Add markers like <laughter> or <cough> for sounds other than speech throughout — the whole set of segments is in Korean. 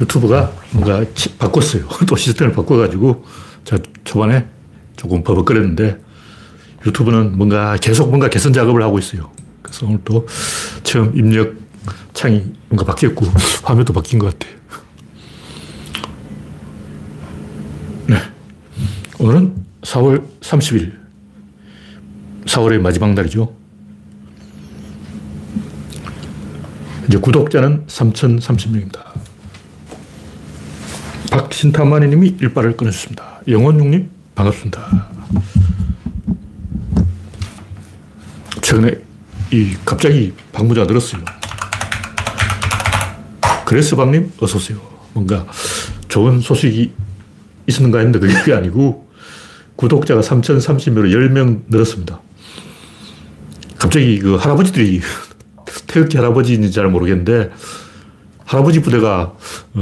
유튜브가 뭔가 바꿨어요. <laughs> 또 시스템을 바꿔가지고 제가 초반에 조금 버벅거렸는데 유튜브는 뭔가 계속 뭔가 개선 작업을 하고 있어요. 그래서 오늘 또 처음 입력 창이 뭔가 바뀌었고 <laughs> 화면도 바뀐 것 같아요. 네. 오늘은 4월 30일. 4월의 마지막 날이죠. 이제 구독자는 3,030명입니다. 박신타마니 님이 일발을 끊으셨습니다. 영원용님, 반갑습니다. 최근에 이 갑자기 방문자가 늘었어요. 그레스방님, 어서 오세요. 뭔가 좋은 소식이 있었는가 했는데 그게 아니고 구독자가 3,030명으로 10명 늘었습니다. 갑자기 그 할아버지들이 <laughs> 태극기 할아버지인지 잘 모르겠는데 할아버지 부대가 어,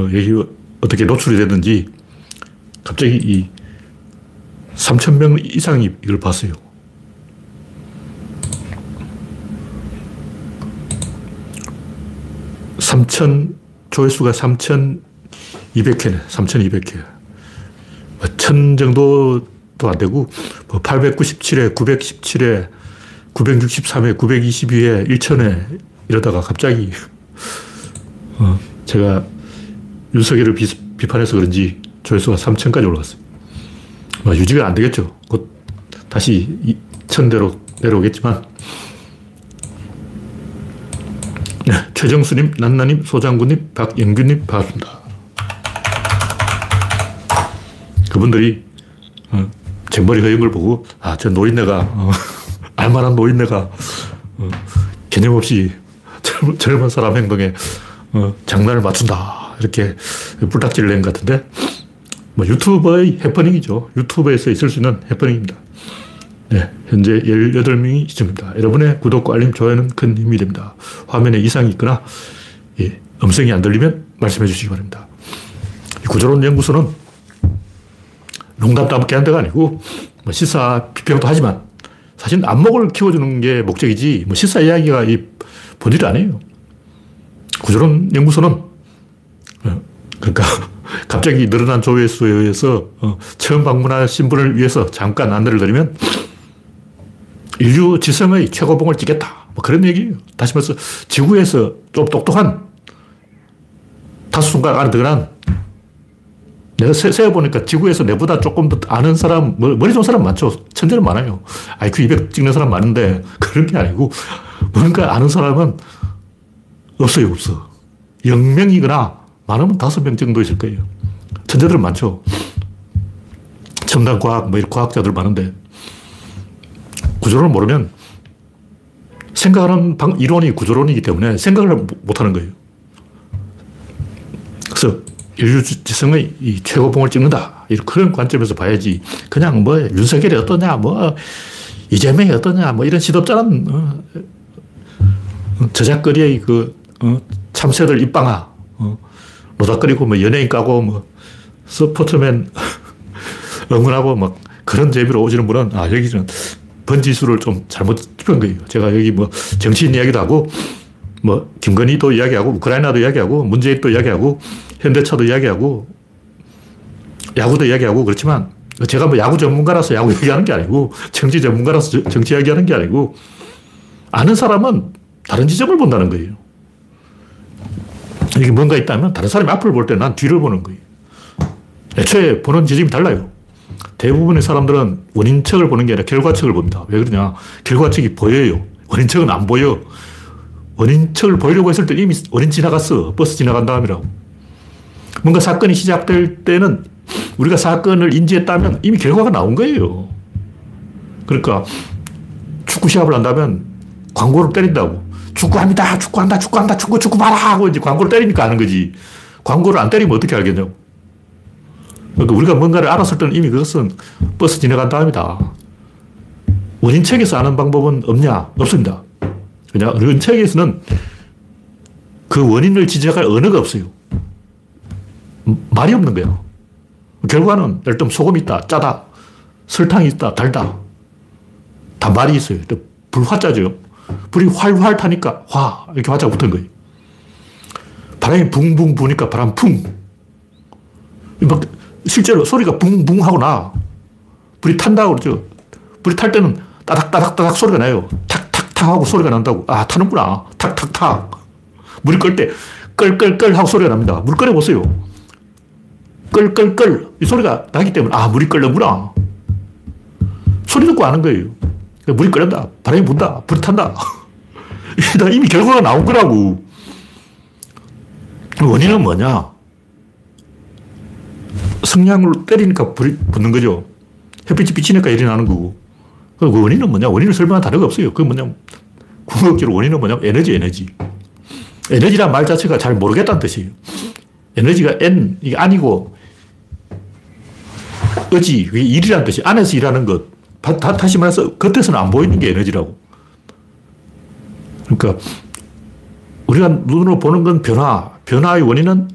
어떻게 노출이 됐는지 갑자기 이 3,000명 이상이 이걸 봤어요. 3천, 조회수가 3,200회네. 3,200회. 1000 정도도 안 되고, 897회, 917회, 963회, 922회, 1000회 이러다가 갑자기, 어, 제가 윤석열을 비, 비판해서 그런지 조회수가 3천까지 올라갔어요. 뭐 유지가 안 되겠죠. 곧 다시 2천대로 내려오겠지만. 네, 최정수님, 난나님, 소장군님, 박영균님, 반갑습니다. 그분들이 어, 제 머리 허연 걸 보고, 아, 저 노인네가, 어, <laughs> 알만한 노인네가 어, 개념 없이 젊은, 젊은 사람 행동에 어, 장난을 맞춘다. 이렇게 불닭질을 낸것 같은데, 뭐 유튜버의 해퍼닝이죠. 유튜브에서 있을 수 있는 해퍼닝입니다. 네, 현재 18명이 시청입니다. 여러분의 구독과 알림, 좋아요는 큰 힘이 됩니다. 화면에 이상이 있거나 예, 음성이 안 들리면 말씀해 주시기 바랍니다. 구조론 연구소는 농담 따먹게 한 데가 아니고 뭐 시사 비평도 하지만 사실 안목을 키워주는 게 목적이지 뭐 시사 이야기가 이 본질이 아니에요. 구조론 연구소는 어, 그러니까 <laughs> 갑자기 늘어난 조회수에 의해서 어, 처음 방문하신 분을 위해서 잠깐 안내를 드리면 인류 지성의 최고봉을 찍겠다. 뭐 그런 얘기예요. 다시 말해서 지구에서 좀 똑똑한 다수 손가락 안에 들어간 내가 세어보니까 지구에서 내보다 조금 더 아는 사람, 머리 좋은 사람 많죠. 천재는 많아요. IQ 200 찍는 사람 많은데 <laughs> 그런 게 아니고 뭔가 아는 사람은 없어요, 없어. 0명이거나 많으면 5명 정도 있을 거예요. 천재들은 많죠. 첨단 과학, 뭐 과학자들 많은데 구조론을 모르면 생각하는 방, 이론이 구조론이기 때문에 생각을 못 하는 거예요. 그래서 인류 지성의 이 최고봉을 찍는다. 이런 그런 관점에서 봐야지. 그냥 뭐 윤석열이 어떠냐, 뭐 이재명이 어떠냐, 뭐 이런 시덥잖은 어, 저잣거리의 그 어, 참새들 입방아. 어, 노닥거리고 뭐 연예인 까고 뭐 스포츠맨 <laughs> 응원하고 막 그런 재미로 오시는 분은 아 여기는 번지수를 좀 잘못 짚은 거예요. 제가 여기 뭐 정치인 이야기도 하고 뭐 김건희도 이야기하고 우크라이나도 이야기하고 문재인도 이야기하고 현대차도 이야기하고 야구도 이야기하고 그렇지만 제가 뭐 야구 전문가라서 야구 <laughs> 얘기하는 게 아니고 정치 전문가라서 정치 이야기하는 게 아니고 아는 사람은 다른 지점을 본다는 거예요. 이게 뭔가 있다면 다른 사람이 앞을 볼 때 난 뒤를 보는 거예요. 애초에 보는 지점이 달라요. 대부분의 사람들은 원인책을 보는 게 아니라 결과책을 봅니다. 왜 그러냐? 결과책이 보여요. 원인책은 안 보여. 원인책을 보려고 했을 때 이미 원인 지나갔어. 버스 지나간 다음이라고. 뭔가 사건이 시작될 때는 우리가 사건을 인지했다면 이미 결과가 나온 거예요. 그러니까 축구 시합을 한다면 광고를 때린다고. 축구합니다. 축구한다. 축구한다. 축구, 축구 봐라. 하고 이제 광고를 때리니까 하는 거지. 광고를 안 때리면 어떻게 알겠냐고. 그러니까 우리가 뭔가를 알았을 때는 이미 그것은 버스 지나간 다음이다. 원인책에서 아는 방법은 없냐? 없습니다. 그냥 원인책에서는 그 원인을 지적할 언어가 없어요. 말이 없는 거예요. 결과는 예를 들면 소금이 있다, 짜다, 설탕이 있다, 달다. 다 말이 있어요. 불화자죠. 불이 활활 타니까 화 이렇게 화자가 붙은 거예요. 바람이 붕붕 부니까 바람 풍 막 실제로 소리가 붕붕 하고 나. 불이 탄다고 그러죠. 불이 탈 때는 따닥따닥따닥 소리가 나요. 탁탁탁 하고 소리가 난다고. 아, 타는구나. 탁탁탁. 물이 끌때 끌끌끌 하고 소리가 납니다. 물 끓여보세요. 끌끌끌. 이 소리가 나기 때문에 아, 물이 끓는구나. 소리 듣고 아는 거예요. 물이 끓는다. 바람이 분다. 불이 탄다. <laughs> 이미 결과가 나온 거라고. 원인은 뭐냐? 성냥으로 때리니까 불이 붙는 거죠. 햇빛이 비치니까 일이 나는 거고. 그 원인은 뭐냐? 원인을 설명한 단어가 없어요. 그 뭐냐? 궁극적으로 원인은 뭐냐? 에너지, 에너지. 에너지란 말 자체가 잘 모르겠다는 뜻이에요. 에너지가 N, 이게 아니고, 의지, 그게 일이라는 뜻이 안에서 일하는 것. 다, 다시 말해서 겉에서는 안 보이는 게 에너지라고. 그러니까 우리가 눈으로 보는 건 변화, 변화의 원인은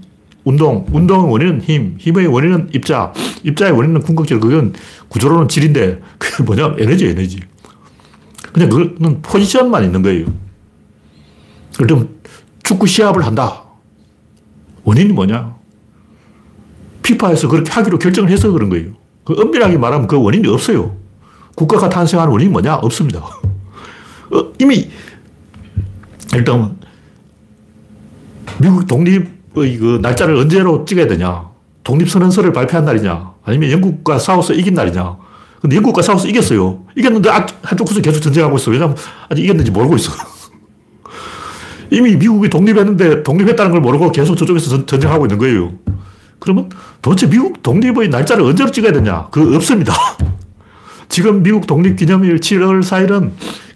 운동, 운동의 원인은 힘, 힘의 원인은 입자, 입자의 원인은 궁극적으로 그건 구조로는 질인데 그게 뭐냐 에너지, 에너지. 그냥 그거는 포지션만 있는 거예요. 그럼 축구 시합을 한다. 원인이 뭐냐? 피파에서 그렇게 하기로 결정을 해서 그런 거예요. 그 엄밀하게 말하면 그 원인이 없어요. 국가가 탄생한 원인이 뭐냐? 없습니다. 어, 이미 일단 미국 독립의 그 날짜를 언제로 찍어야 되냐? 독립선언서를 발표한 날이냐? 아니면 영국과 싸워서 이긴 날이냐? 근데 영국과 싸워서 이겼어요. 이겼는데 아, 한쪽 구석 계속 전쟁하고 있어. 왜냐면 아직 이겼는지 모르고 있어. <laughs> 이미 미국이 독립했는데 독립했다는 걸 모르고 계속 저쪽에서 전, 쟁하고 있는 거예요. 그러면 도대체 미국 독립의 날짜를 언제로 찍어야 되냐? 그 없습니다. <laughs> 지금 미국 독립 기념일 7월 4일은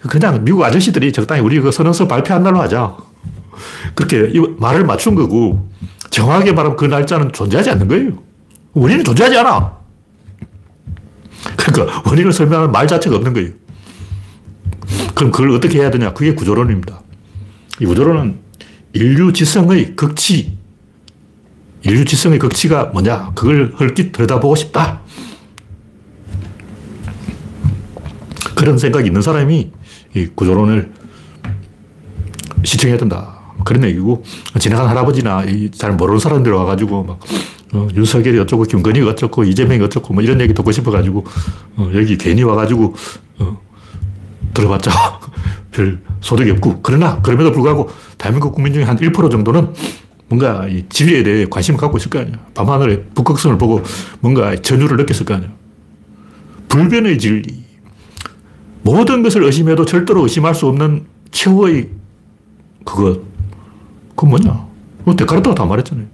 그냥 미국 아저씨들이 적당히 우리 그 선언서 발표한 날로 하자. 그렇게 말을 맞춘 거고, 정확하게 말하면 그 날짜는 존재하지 않는 거예요. 원인은 존재하지 않아. 그러니까 원인을 설명하는 말 자체가 없는 거예요. 그럼 그걸 어떻게 해야 되냐? 그게 구조론입니다. 이 구조론은 인류 지성의 극치, 인류 지성의 극치가 뭐냐? 그걸 헐깃 들여다보고 싶다. 그런 생각이 있는 사람이 이 구조론을 시청해야 된다. 그런 얘기고, 지나간 할아버지나 잘 모르는 사람들 와가지고 막, 어, 윤석열이 어쩌고, 김건희가 어쩌고, 이재명이 어쩌고, 뭐 이런 얘기 듣고 싶어가지고, 어, 여기 괜히 와가지고, 어, 들어봤자 <laughs> 별 소득이 없고, 그러나, 그럼에도 불구하고, 대한민국 국민 중에 한 1% 정도는 뭔가 이 진리에 대해 관심을 갖고 있을 거 아니야. 밤하늘의 북극성을 보고 뭔가 전율을 느꼈을 거 아니야. 불변의 진리. 모든 것을 의심해도 절대로 의심할 수 없는 최후의 그거, 그건 뭐냐? 그 데카르트가 다 말했잖아요.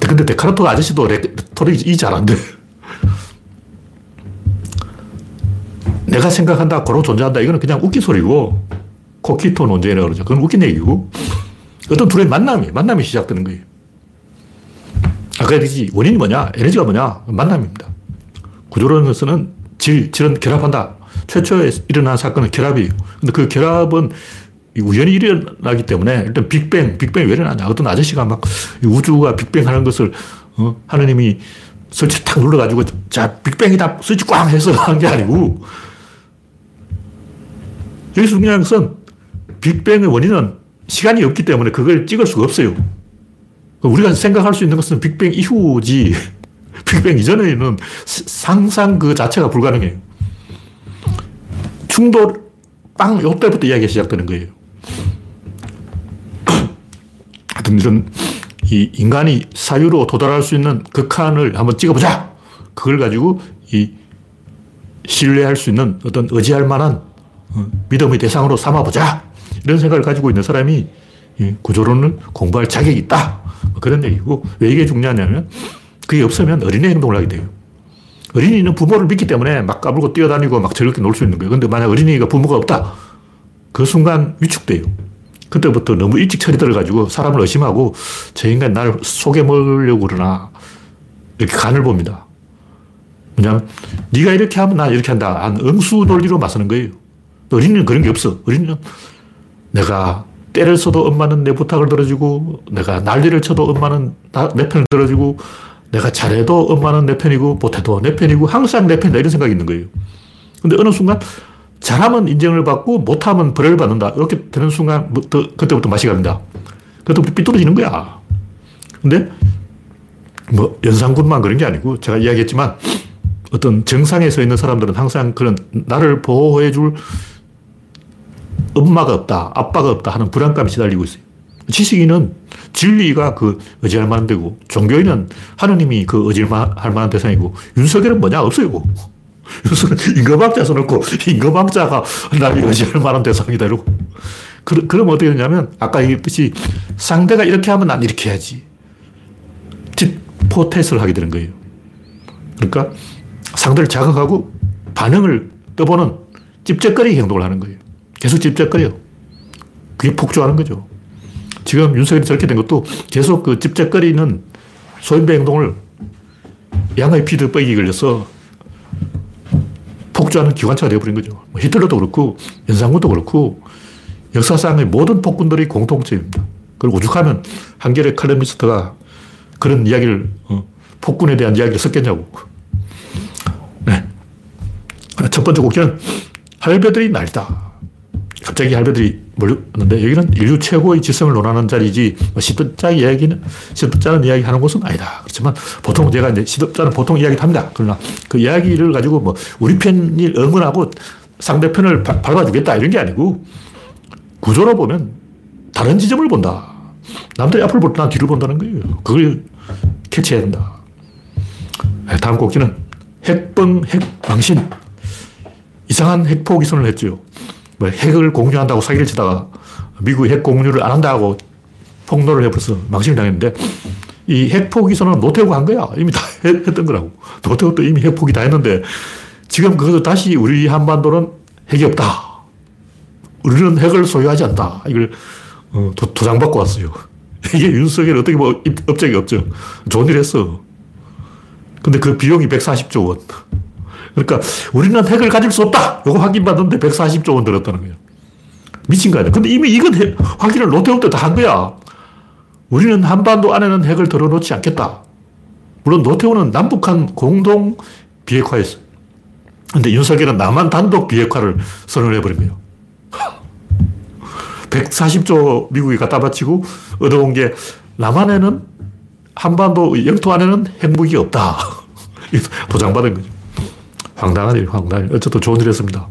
근데 데카르트 아저씨도 레토릭이 잘 안 돼. 내가 생각한다, 고로 존재한다. 이거는 그냥 웃긴 소리고, 코키토 논쟁이라고 그러죠. 그건 웃긴 얘기고, 어떤 둘의 만남이, 만남이 시작되는 거예요. 아까 얘기했지, 원인이 뭐냐? 에너지가 뭐냐? 만남입니다. 구조론에서는 질, 질은 결합한다. 최초에 일어난 사건은 결합이에요. 근데 그 결합은 우연히 일어나기 때문에 일단 빅뱅, 빅뱅이 왜 일어나냐. 어떤 아저씨가 막 우주가 빅뱅 하는 것을 어? 하느님이 스위치 탁 눌러가지고 자, 빅뱅이다. 스위치 꽝 해서 <laughs> 한 게 아니고 여기서 중요한 것은 빅뱅의 원인은 시간이 없기 때문에 그걸 찍을 수가 없어요. 우리가 생각할 수 있는 것은 빅뱅 이후지 빅뱅 이전에는 상상 그 자체가 불가능해요. 충돌, 빵, 요때부터 이야기가 시작되는 거예요. <clears throat> 하여튼 이런 이 인간이 사유로 도달할 수 있는 극한을 한번 찍어보자! 그걸 가지고 이 신뢰할 수 있는 어떤 의지할 만한 어, 믿음의 대상으로 삼아보자! 이런 생각을 가지고 있는 사람이 구조론을 공부할 자격이 있다. 뭐 그런 얘기고, 왜 이게 중요하냐면, 그게 없으면 어린애 행동을 하게 돼요. 어린이는 부모를 믿기 때문에 막 까불고 뛰어다니고 막 즐겁게 놀 수 있는 거예요. 근데 만약 어린이가 부모가 없다. 그 순간 위축돼요. 그때부터 너무 일찍 철이 들어가지고 사람을 의심하고 저 인간 나를 속여 먹으려고 그러나 이렇게 간을 봅니다. 왜냐하면 네가 이렇게 하면 나 이렇게 한다. 한 응수 논리로 맞서는 거예요. 어린이는 그런 게 없어. 어린이는 내가 때를 써도 엄마는 내 부탁을 들어주고 내가 난리를 쳐도 엄마는 내 편을 들어주고 내가 잘해도 엄마는 내 편이고 못해도 내 편이고 항상 내 편이다 이런 생각이 있는 거예요. 근데 어느 순간 잘하면 인정을 받고 못하면 벌을 받는다. 이렇게 되는 순간 그때부터 맛이 갑니다. 그때부터 삐뚤어지는 거야. 근데 뭐 연상군만 그런 게 아니고 제가 이야기했지만 어떤 정상에 서 있는 사람들은 항상 그런 나를 보호해 줄 엄마가 없다, 아빠가 없다 하는 불안감이 시달리고 있어요. 지식인은 진리가 그 의지할 만한 데고, 종교인은 하느님이 그 의지할 만한 대상이고, 윤석열은 뭐냐? 없어요. 윤석열은 임금학자 써놓고, 임금학자가 나를 의지할 만한 대상이다. 이러고. 그, 그럼 어떻게 되냐면, 아까 얘기했듯이 상대가 이렇게 하면 난 이렇게 해야지. 포테스를 하게 되는 거예요. 그러니까 상대를 자극하고 반응을 떠보는 찝쩍거리기 행동을 하는 거예요. 계속 찝쩍거려. 그게 폭주하는 거죠. 지금 윤석열이 저렇게 된 것도 계속 그 찝쩍거리는 소인배 행동을 양의 피드 뻑이 걸려서 폭주하는 기관차가 되어버린 거죠. 뭐 히틀러도 그렇고, 연상군도 그렇고, 역사상의 모든 폭군들이 공통점입니다. 그리고 오죽하면 한결의 칼럼니스트가 그런 이야기를, 어, 폭군에 대한 이야기를 썼겠냐고. 네. 첫 번째 곡기는 할배들이 날다. 갑자기 할배들이 몰렸는데 여기는 인류 최고의 지성을 논하는 자리지 뭐 시덥자 이야기는 시덥자는 이야기 하는 곳은 아니다. 그렇지만 보통 제가 이제 시덥자는 보통 이야기를 합니다. 그러나 그 이야기를 가지고 뭐 우리 편이 응원하고 상대편을 밟아주겠다 이런 게 아니고 구조로 보면 다른 지점을 본다. 남들이 앞을 볼때난 뒤를 본다는 거예요. 그걸 캐치해야 된다. 네, 다음 곡기는 핵崩, 핵망신. 이상한 핵포 기선을 했죠. 뭐 핵을 공유한다고 사기를 치다가 미국이 핵 공유를 안 한다고 폭로를 해버려서 망신을 당했는데 이 핵 포 기선은 노태우가 한 거야. 이미 다 <laughs> 했던 거라고. 노태우도 이미 핵 포기 다 했는데 지금 그것도 다시 우리 한반도는 핵이 없다. 우리는 핵을 소유하지 않다. 이걸 어, 도, 장받고 왔어요. <laughs> 이게 윤석열 어떻게 뭐 업적이 없죠. 좋은 일 했어. 근데 그 비용이 140조 원. 그러니까 우리는 핵을 가질 수 없다! 이거 확인받는데 140조 원 들었다는 거예요. 미친 거 아니야. 근데 이미 이건 핵, 확인을 노태우 때 다 한 거야. 우리는 한반도 안에는 핵을 들어놓지 않겠다. 물론 노태우는 남북한 공동 비핵화였어요. 근데 윤석열은 남한 단독 비핵화를 선언해 버린 거예요. 140조 미국이 갖다 바치고 얻어온 게 남한에는 한반도 영토 안에는 핵무기 없다. <laughs> 도장받은 거죠. 황당한 일, 황당한 일. 어쨌든 좋은 일 했습니다.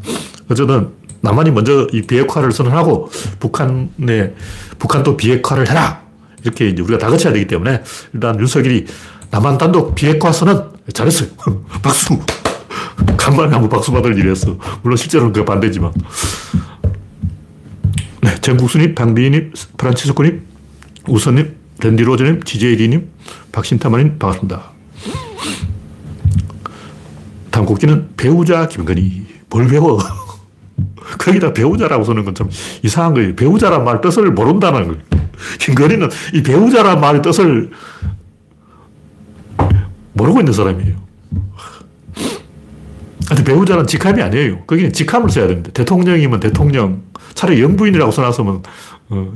어쨌든 남한이 먼저 이 비핵화를 선언하고 북한에, 북한도 비핵화를 해라! 이렇게 이제 우리가 다그쳐야 되기 때문에 일단 윤석열이 남한 단독 비핵화 선언 잘했어요. <laughs> 박수! 간만에 한번 박수 받을 일이었어. 물론 실제로는 그 반대지만. 네, 전국수님, 방비님, 프란치스코님, 우선님, 랜디로저님, 지제이님, 박신타마님, 반갑습니다. 다음 곡기는 배우자 김건희. 뭘 배워? <laughs> 거기다 배우자라고 쓰는 건 참 이상한 거예요. 배우자란 말 뜻을 모른다는 거예요. 김건희는 이 배우자란 말의 뜻을 모르고 있는 사람이에요. 근데 배우자는 직함이 아니에요. 거기는 직함을 써야 되는데 대통령이면 대통령, 차라리 영부인이라고 써놨으면 어,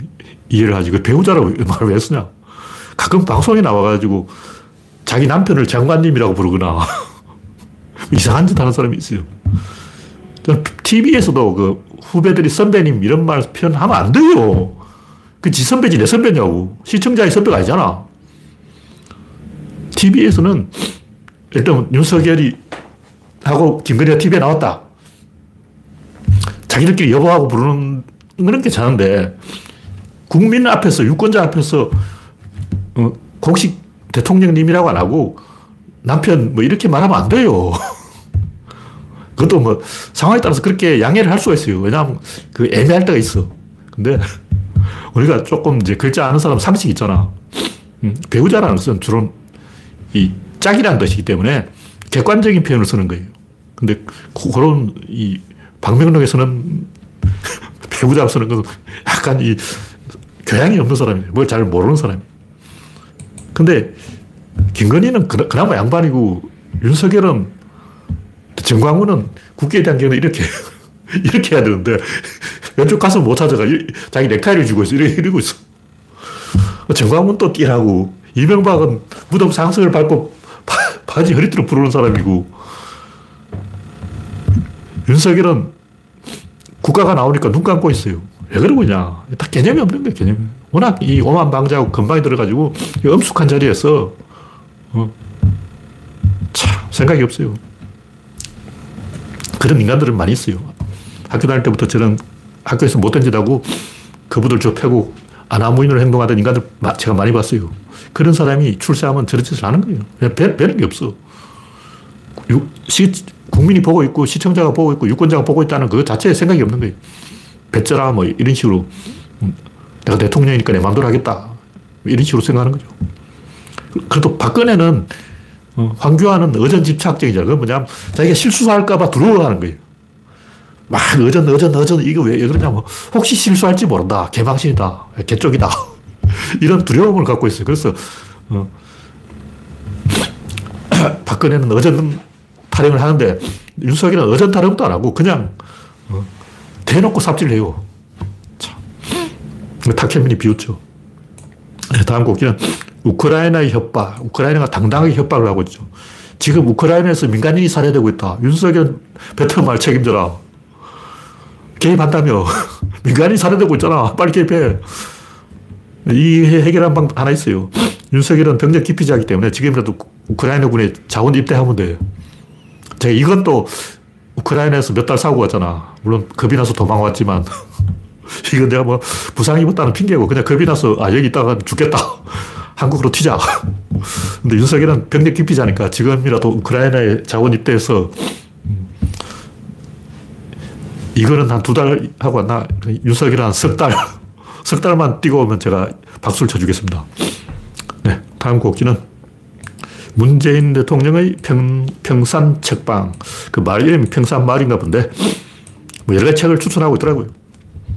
이해를 하지. 그 배우자라고 <laughs> 말을 왜 쓰냐? 가끔 방송에 나와가지고 자기 남편을 장관님이라고 부르거나 <laughs> 이상한 짓 하는 사람이 있어요. TV에서도 그 후배들이 선배님 이런 말 표현하면 안 돼요. 그 지 선배지 내 선배냐고. 시청자의 선배가 아니잖아. TV에서는 일단 윤석열이 하고 김건희가 TV에 나왔다. 자기들끼리 여보하고 부르는 그런 괜찮은데 국민 앞에서 유권자 앞에서 어, 공식 대통령님이라고 안 하고 남편 뭐 이렇게 말하면 안 돼요. <laughs> 그것도 뭐 상황에 따라서 그렇게 양해를 할 수가 있어요. 왜냐하면 그 애매할 때가 있어. 근데 <laughs> 우리가 조금 이제 글자 아는 사람 상식 있잖아. 음, 배우자라는 것은 주로 이 짝이라는 뜻이기 때문에 객관적인 표현을 쓰는 거예요. 근데 그런 이 방명록에서는 <laughs> 배우자 쓰는 것은 약간 이 교양이 없는 사람이에요. 뭘 잘 모르는 사람이에요. 근데 김건희는 그나마 양반이고 윤석열은 정광훈은 국기에 대한 경우는 이렇게, <laughs> 이렇게 해야 되는데, 왼쪽 가슴 못 찾아가. 자기 넥타이를 쥐고 있어. 이러고 있어. 정광훈 또 띠라고. 이명박은 무덤 상승을 밟고 바, 바지 허리띠로 부르는 사람이고, 윤석열은 국가가 나오니까 눈 감고 있어요. 왜 그러고 있냐. 다 개념이 없는 거야, 개념이. 워낙 이 오만방자하고 건방이 들어가지고 엄숙한 자리에서 어? 참, 생각이 없어요. 그런 인간들은 많이 있어요. 학교 다닐 때부터 저는 학교에서 못된 짓 하고 저 패고 아나무인으로 행동하던 인간들 제가 많이 봤어요. 그런 사람이 출세하면 저런 짓을 하는 거예요. 그냥 배, 배는 게 없어. 시, 국민이 보고 있고 시청자가 보고 있고 유권자가 보고 있다는 그 자체에 생각이 없는 거예요. 배째라 뭐 이런 식으로 음, 내가 대통령이니까 내 마음대로 하겠다. 이런 식으로 생각하는 거죠. 그래도 박근혜는 어, 황교안은 의전 집착적이잖아. 그건 뭐냐면 자기가 실수할까봐 두려워하는 거예요. 막 의전, 의전, 의전, 이거 왜 그러냐면 혹시 실수할지 모른다. 개망신이다. 개쪽이다. <laughs> 이런 두려움을 갖고 있어요. 그래서 어, <clears throat> 박근혜는 의전 타령을 하는데 윤석열은 의전 타령도 안 하고 그냥 어, 대놓고 삽질을 해요. 참. 탁현민이 비웃죠. 네, 다음 곡기는 우크라이나의 협박. 우크라이나가 당당하게 협박을 하고 있죠. 지금 우크라이나에서 민간인이 살해되고 있다. 윤석열 베트남 말 책임져라. 개입한다며. <laughs> 민간인이 살해되고 있잖아. 빨리 개입해. 이 해결한 방 하나 있어요. 윤석열은 병력 기피자이기 때문에 지금이라도 우크라이나군에 자원 입대하면 돼. 제가 이것도 우크라이나에서 몇달 싸고 왔잖아. 물론 겁이 나서 도망왔지만. <laughs> 이건 내가 뭐 부상 입었다는 핑계고 그냥 겁이 나서 아, 여기 있다가 죽겠다. 한국으로 튀자. <laughs> 근데 윤석열은 병력 기피자니까 지금이라도 우크라이나에 자원 입대해서 음, 이거는 한 두 달 하고 왔나? 윤석열은 한석 달. <laughs> 석 달만 뛰고 오면 제가 박수를 쳐주겠습니다. 네. 다음 곡기는 문재인 대통령의 평, 평산 책방. 그 말 이름이 평산 말인가 본데, 뭐 여러 책을 추천하고 있더라고요.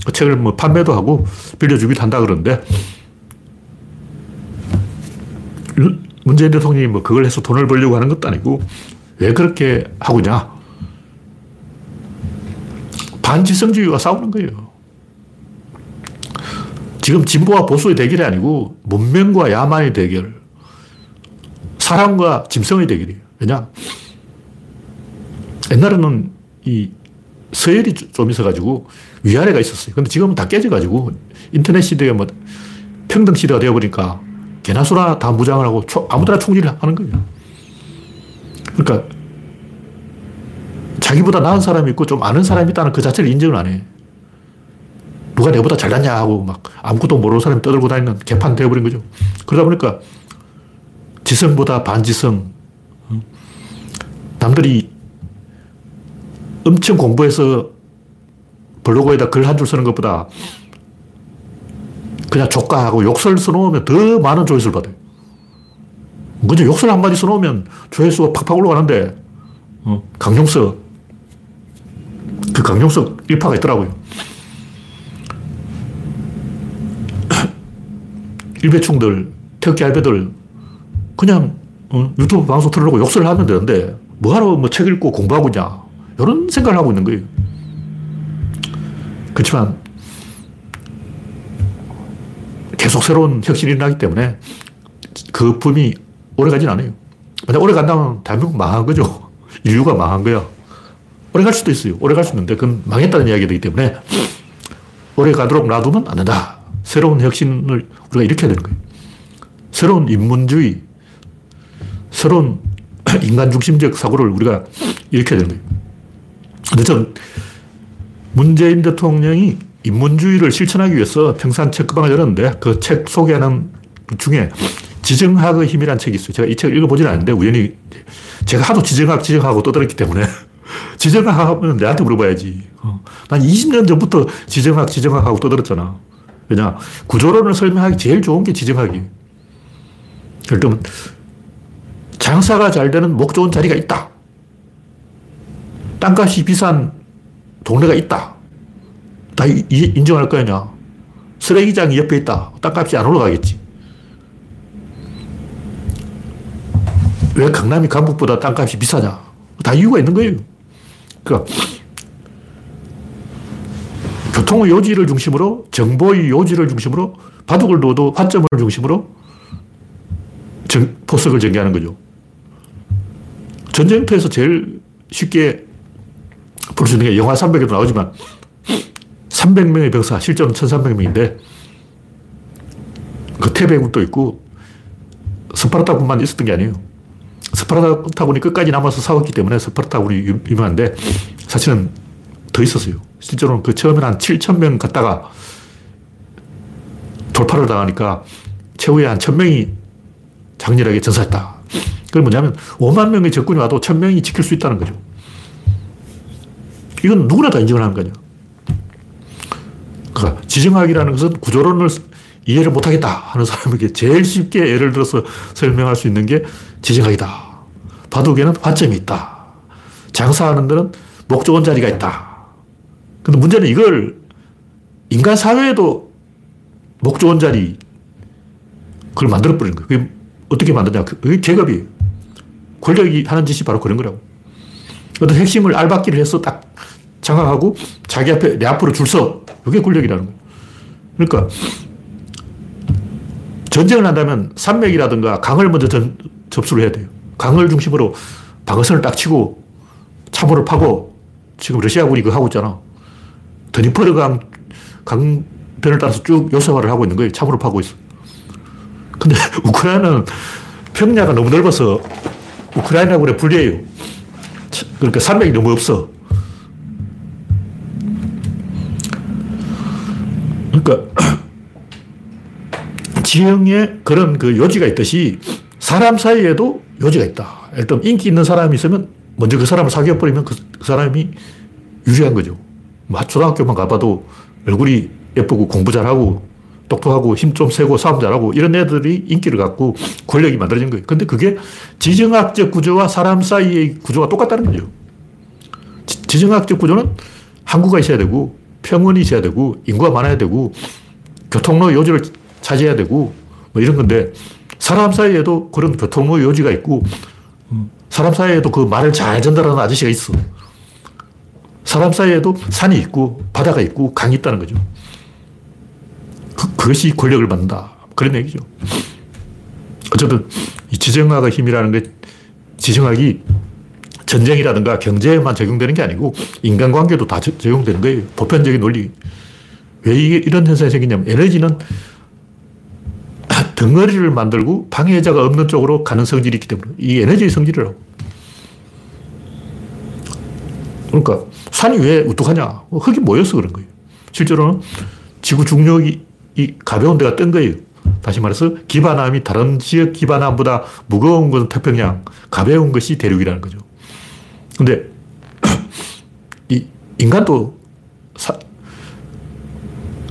그 책을 뭐 판매도 하고 빌려주기도 한다 그러는데, 문재인 대통령이 뭐 그걸 해서 돈을 벌려고 하는 것도 아니고 왜 그렇게 하고 있냐? 반지성주의와 싸우는 거예요. 지금 진보와 보수의 대결이 아니고 문명과 야만의 대결. 사람과 짐승의 대결이에요. 왜냐? 옛날에는 이 서열이 좀 있어가지고 위아래가 있었어요. 근데 지금은 다 깨져가지고 인터넷 시대에 뭐 평등 시대가 되어버리니까 개나 소나 다 무장을 하고 초, 아무데나 총질을 하는 거예요. 그러니까 자기보다 나은 사람이 있고 좀 아는 사람이 있다는 그 자체를 인정을 안 해. 누가 내보다 잘났냐 하고 막 아무것도 모르는 사람이 떠들고 다니는 개판 되어버린 거죠. 그러다 보니까 지성보다 반지성. 남들이 엄청 공부해서 블로그에다 글 한 줄 쓰는 것보다 그냥 조카하고 욕설 써놓으면 더 많은 조회수를 받아요. 그죠? 욕설 한마디 써놓으면 조회수가 팍팍 올라가는데, 어, 강용석. 그 강용석 일파가 있더라고요. <coughs> 일배충들, 태극기 할배들, 그냥 어, 유튜브 방송 틀어놓고 욕설을 하면 되는데, 뭐하러 뭐 책 읽고 공부하고 있냐. 이런 생각을 하고 있는 거예요. 그렇지만 계속 새로운 혁신이 일어나기 때문에 그 붐이 오래 가진 않아요. 만약 오래 간다면 대한민국 망한 거죠. <laughs> 인류가 망한 거야. 오래 갈 수도 있어요. 오래 갈 수 있는데 그건 망했다는 이야기이기 때문에 오래 가도록 놔두면 안 된다. 새로운 혁신을 우리가 일으켜야 되는 거예요. 새로운 인문주의, 새로운 <clears throat> 인간 중심적 사고를 우리가 일으켜야 되는 거예요. 근데 전 문재인 대통령이 인문주의를 실천하기 위해서 평산 책방을 열었는데 그 책 소개하는 중에 지정학의 힘이라는 책이 있어요. 제가 이 책을 읽어보진 않는데 우연히 제가 하도 지정학, 지정하고 떠들었기 때문에 <laughs> 지정학 하면 내한테 물어봐야지. 어. 난 20년 전부터 지정학, 지정학 하고 떠들었잖아. 왜냐, 구조론을 설명하기 제일 좋은 게 지정학이에요. 예를 들면, 장사가 잘 되는 목 좋은 자리가 있다. 땅값이 비싼 동네가 있다. 다 인정할 거 아니야. 쓰레기장이 옆에 있다. 땅값이 안 올라가겠지. 왜 강남이 강북보다 땅값이 비싸냐? 다 이유가 있는 거예요. 그러니까 교통의 요지를 중심으로 정보의 요지를 중심으로 바둑을 둬도 환점을 중심으로 정, 포석을 전개하는 거죠. 전쟁터에서 제일 쉽게 볼 수 있는 게 영화 300에도 나오지만 300명의 병사, 실전 1300명인데 그 테베군도 있고 스파르타군만 있었던 게 아니에요. 스파르타군이 끝까지 남아서 싸웠기 때문에 스파르타군이 유명한데 사실은 더 있었어요. 실제로는 그 처음에는 한 7천 명 갔다가 돌파를 당하니까 최후에 한 1000명이 장렬하게 전사했다. 그게 뭐냐면 5만 명의 적군이 와도 1000명이 지킬 수 있다는 거죠. 이건 누구나 다 인정을 하는 거냐. 그러니까 지정학이라는 것은 구조론을 이해를 못하겠다 하는 사람에게 제일 쉽게 예를 들어서 설명할 수 있는 게 지정학이다. 바둑에는 관점이 있다. 장사하는 데는 목적원 자리가 있다. 근데 문제는 이걸 인간 사회에도 목적원 자리 그걸 만들어버리는 거예요. 그게 어떻게 만드냐. 그게 계급이에요. 권력이 하는 짓이 바로 그런 거라고. 어떤 핵심을 알박기를 해서 딱 장악하고 자기 앞에 내 앞으로 줄 서. 그게 권력이라는 거예요. 그러니까 전쟁을 한다면 산맥이라든가 강을 먼저 전, 접수를 해야 돼요. 강을 중심으로 방어선을 딱 치고 참호를 파고 지금 러시아군이 그거 하고 있잖아. 드니퍼르 강, 강변을 따라서 쭉 요새화를 하고 있는 거예요. 참호를 파고 있어. 근데 <laughs> 우크라이나는 평야가 너무 넓어서 우크라이나군에 불리해요. 그러니까 산맥이 너무 없어. 그러니까 <clears throat> 지형에 그런 그 요지가 있듯이 사람 사이에도 요지가 있다. 일단 인기 있는 사람이 있으면 먼저 그 사람을 사귀어버리면 그, 그 사람이 유리한 거죠. 뭐 초등학교만 가봐도 얼굴이 예쁘고 공부 잘하고 똑똑하고 힘 좀 세고 싸움 잘하고 이런 애들이 인기를 갖고 권력이 만들어진 거예요. 근데 그게 지정학적 구조와 사람 사이의 구조가 똑같다는 거죠. 지, 정학적 구조는 항구가 있어야 되고 평원이 있어야 되고 인구가 많아야 되고 교통로 요지를 차지해야 되고 뭐 이런 건데 사람 사이에도 그런 교통로 요지가 있고 사람 사이에도 그 말을 잘 전달하는 아저씨가 있어. 사람 사이에도 산이 있고 바다가 있고 강이 있다는 거죠. 그, 그것이 권력을 만든다. 그런 얘기죠. 어쨌든 이 지정학의 힘이라는 게 지정학이 전쟁이라든가 경제에만 적용되는 게 아니고 인간관계도 다 적용되는 거예요. 보편적인 논리. 왜 이런 현상이 생기냐면 에너지는 덩어리를 만들고 방해자가 없는 쪽으로 가는 성질이 있기 때문에 이 에너지의 성질이라고. 그러니까 산이 왜 우뚝하냐? 흙이 모여서 그런 거예요. 실제로는 지구 중력이 이 가벼운 데가 뜬 거예요. 다시 말해서 기반함이 다른 지역 기반함보다 무거운 것은 태평양, 가벼운 것이 대륙이라는 거죠. 근데 이 인간도 사,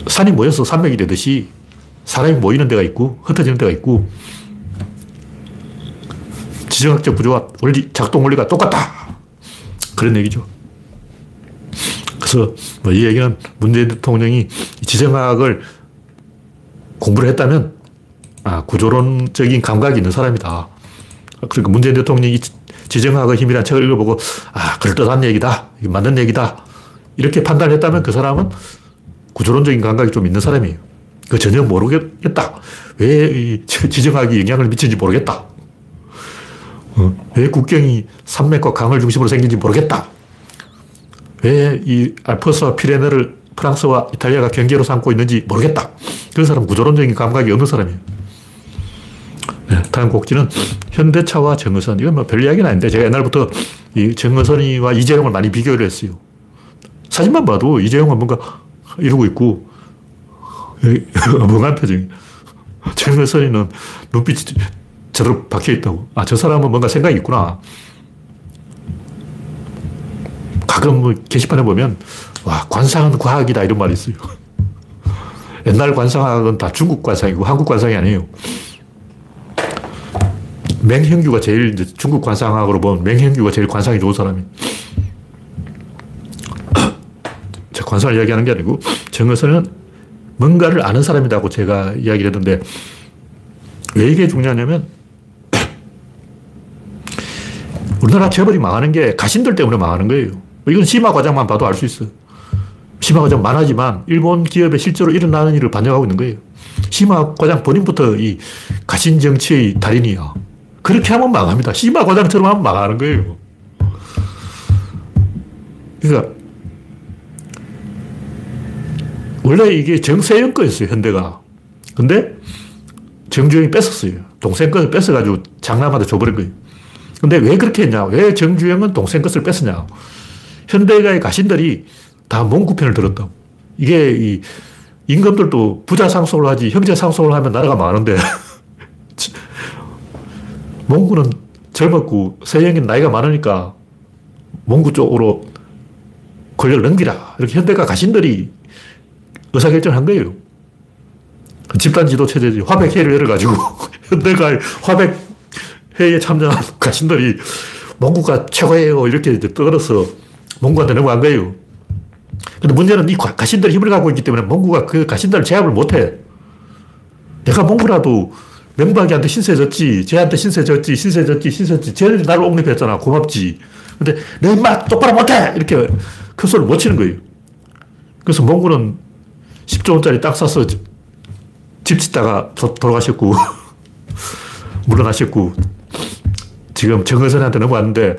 산이 모여서 산맥이 되듯이 사람이 모이는 데가 있고 흩어지는 데가 있고 지정학적 구조와 원리, 작동 원리가 똑같다. 그런 얘기죠. 그래서 뭐 이 얘기는 문재인 대통령이 지정학을 공부를 했다면 아, 구조론적인 감각이 있는 사람이다. 그러니까 문재인 대통령이 지정학의 힘이라는 책을 읽어보고 아, 그럴듯한 얘기다. 맞는 얘기다. 이렇게 판단했다면 그 사람은 구조론적인 감각이 좀 있는 사람이에요. 그 전혀 모르겠다. 왜 <laughs> 지정학이 영향을 미치는지 모르겠다. 어, 왜 국경이 산맥과 강을 중심으로 생긴지 모르겠다. 왜 이 알프스와 피레네를 프랑스와 이탈리아가 경계로 삼고 있는지 모르겠다. 그 사람 구조론적인 감각이 없는 사람이에요. 네, 다음 곡지는 현대차와 정의선. 이건 뭐 별 이야기는 아닌데 제가 옛날부터 이 정의선이와 이재용을 많이 비교를 했어요. 사진만 봐도 이재용은 뭔가 이러고 있고 <laughs> 멍한 표정이. 정의선이는 눈빛이 제대로 박혀 있다고. 아, 저 사람은 뭔가 생각이 있구나. 가끔 뭐 게시판에 보면 와, 관상은 과학이다 이런 말이 있어요. <laughs> 옛날 관상학은 다 중국 관상이고 한국 관상이 아니에요. 맹형규가 제일 중국 관상학으로 보면 맹형규가 제일 관상이 좋은 사람이. <coughs> 제 관상을 이야기하는 게 아니고 정의선은 뭔가를 아는 사람이라고 제가 이야기를 했는데 왜 이게 중요하냐면 <coughs> 우리나라 재벌이 망하는 게 가신들 때문에 망하는 거예요. 이건 심화 과장만 봐도 알 수 있어요. 심화 과장 많아지만 일본 기업에 실제로 일어나는 일을 반영하고 있는 거예요. 심화 과장 본인부터 이 가신 정치의 달인이야. 그렇게 하면 망합니다. 심화 과장처럼 하면 망하는 거예요. 그러니까 원래 이게 정세영 거였어요, 현대가. 근데 정주영이 뺏었어요. 동생 것을 뺏어가지고 장남한테 줘버린 거예요. 근데 왜 그렇게 했냐? 왜 정주영은 동생 것을 뺐었냐? 현대가의 가신들이 다 몽구 편을 들었다. 이게 이 임금들도 부자 상속을 하지 형제 상속을 하면 나라가 망하는데 <laughs> 몽구는 젊었고 서영인 나이가 많으니까 몽구 쪽으로 권력을 넘기라. 이렇게 현대가 가신들이 의사결정을 한 거예요. 집단 지도 체제지. 화백회를 열어가지고 <laughs> 현대가 화백회에 참여한 가신들이 몽구가 최고예요. 이렇게 떠들어서 몽구한테 넘어간 거예요. 근데 문제는 이 가신들이 힘을 갖고 있기 때문에 몽구가 그 가신들을 제압을 못해. 내가 몽구라도 명박이한테 신세졌지, 쟤한테 신세졌지, 신세졌지, 신세졌지. 쟤들이 나를 옹립했잖아. 고맙지. 근데 내 입맛 똑바로 못해! 이렇게 큰 소리를 못 치는 거예요. 그래서 몽구는 10조 원짜리 땅 사서 집 짓다가 돌아가셨고, <laughs> 물러나셨고, 지금 정의선한테 넘어왔는데,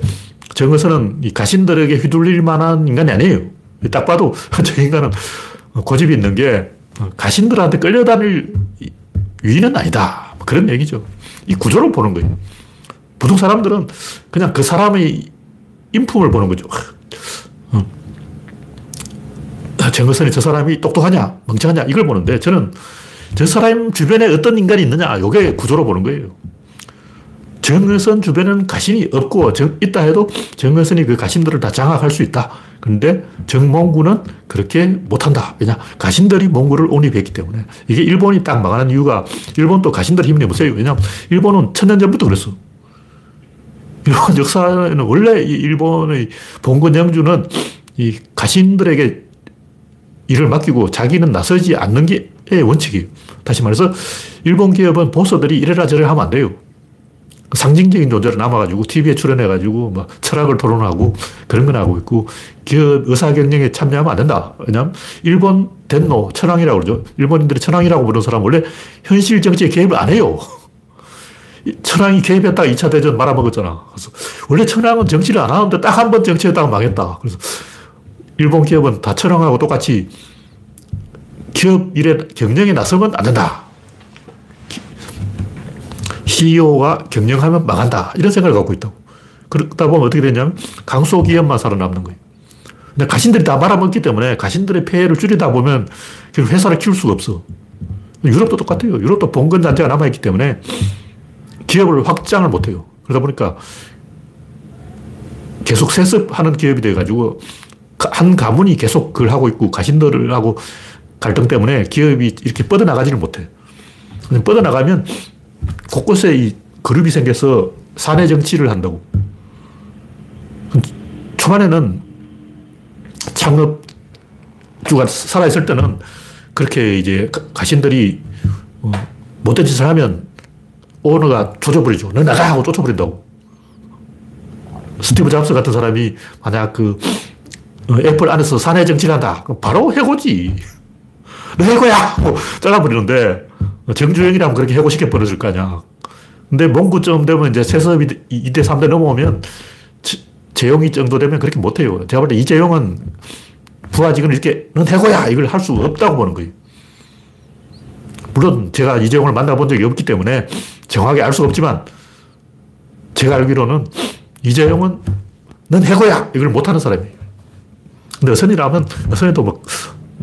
정의선은 이 가신들에게 휘둘릴 만한 인간이 아니에요. 딱 봐도 <laughs> 저 인간은 고집이 있는 게 가신들한테 끌려다닐 위인은 아니다. 뭐 그런 얘기죠. 이 구조를 보는 거예요. 보통 사람들은 그냥 그 사람의 인품을 보는 거죠. 어. 정거선이 저 사람이 똑똑하냐, 멍청하냐, 이걸 보는데 저는 저 사람 주변에 어떤 인간이 있느냐, 이게 구조로 보는 거예요. 정의선 주변에는 가신이 없고 정, 있다 해도 정의선이 그 가신들을 다 장악할 수 있다. 그런데 정몽구는 그렇게 못한다. 왜냐? 가신들이 몽구를 옹립했기 때문에. 이게 일본이 딱 망하는 이유가 일본도 가신들 없어요. 왜냐 일본은 천년 전부터 그랬어. 일본 역사에는 원래 이 일본의 봉건 영주는 이 가신들에게 일을 맡기고 자기는 나서지 않는 게 원칙이에요. 다시 말해서 일본 기업은 보스들이 이래라 저래라 하면 안 돼요. 상징적인 존재로 남아가지고 TV에 출연해가지고 막 철학을 토론하고 그런 건 하고 있고 기업 의사 경영에 참여하면 안 된다. 왜냐면 일본 덴노, 천황이라고 그러죠. 일본인들이 천황이라고 부르는 사람 원래 현실 정치에 개입을 안 해요. 천황이 개입했다가 2차 대전 말아먹었잖아. 그래서 원래 천황은 정치를 안 하는데 딱 한 번 정치했다가 망했다. 그래서 일본 기업은 다 천황하고 똑같이 기업 일에 경영에 나서면 안 된다. CEO가 경영하면 망한다. 이런 생각을 갖고 있다고. 그러다 보면 어떻게 되냐면 강소 기업만 살아남는 거예요. 근데 가신들이 다 말아먹기 때문에 가신들의 폐해를 줄이다 보면 회사를 키울 수가 없어. 유럽도 똑같아요. 유럽도 봉건 잔재가 남아있기 때문에 기업을 확장을 못해요. 그러다 보니까 계속 세습하는 기업이 돼가지고 한 가문이 계속 그걸 하고 있고 가신들을 하고 갈등 때문에 기업이 이렇게 뻗어나가지를 못해. 뻗어나가면 곳곳에 이 그룹이 생겨서 사내 정치를 한다고. 초반에는 창업주가 살아있을 때는 그렇게 이제 가신들이 어, 못된 짓을 하면 오너가 조져버리죠. 너 나가! 하고 쫓아버린다고. 스티브 잡스 같은 사람이 만약 그 어, 애플 안에서 사내 정치를 한다. 바로 해고지. 너 해고야! 하고 잘라버리는데 정주영이라면 그렇게 해고시켜 버려줄 거 아니야. 근데 몽구쯤 되면 이제 세섭이 2대, 3대 넘어오면 재용이 정도 되면 그렇게 못해요. 제가 볼 때 이재용은 부하직은 이렇게 넌 해고야! 이걸 할 수 없다고 보는 거예요. 물론 제가 이재용을 만나본 적이 없기 때문에 정확하게 알수 없지만 제가 알기로는 이재용은 넌 해고야! 이걸 못하는 사람이에요. 근데 어선이라면 어선이도 뭐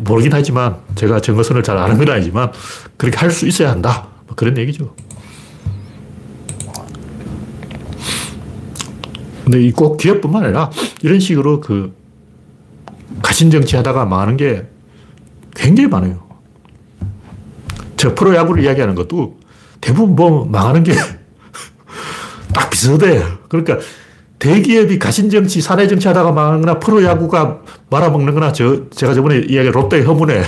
모르긴 하지만 제가 정거선을 잘 아는 건 아니지만 그렇게 할 수 있어야 한다. 뭐 그런 얘기죠. 근데 꼭 기업뿐만 아니라 이런 식으로 그 가신 정치 하다가 망하는 게 굉장히 많아요. 저 프로야구를 이야기하는 것도 대부분 뭐 망하는 게 <laughs> 딱 비슷해. 그러니까 대기업이 가신정치, 사내정치 하다가 망하거나 프로야구가 말아먹는 거나 저, 제가 저번에 이야기한 롯데 허문회.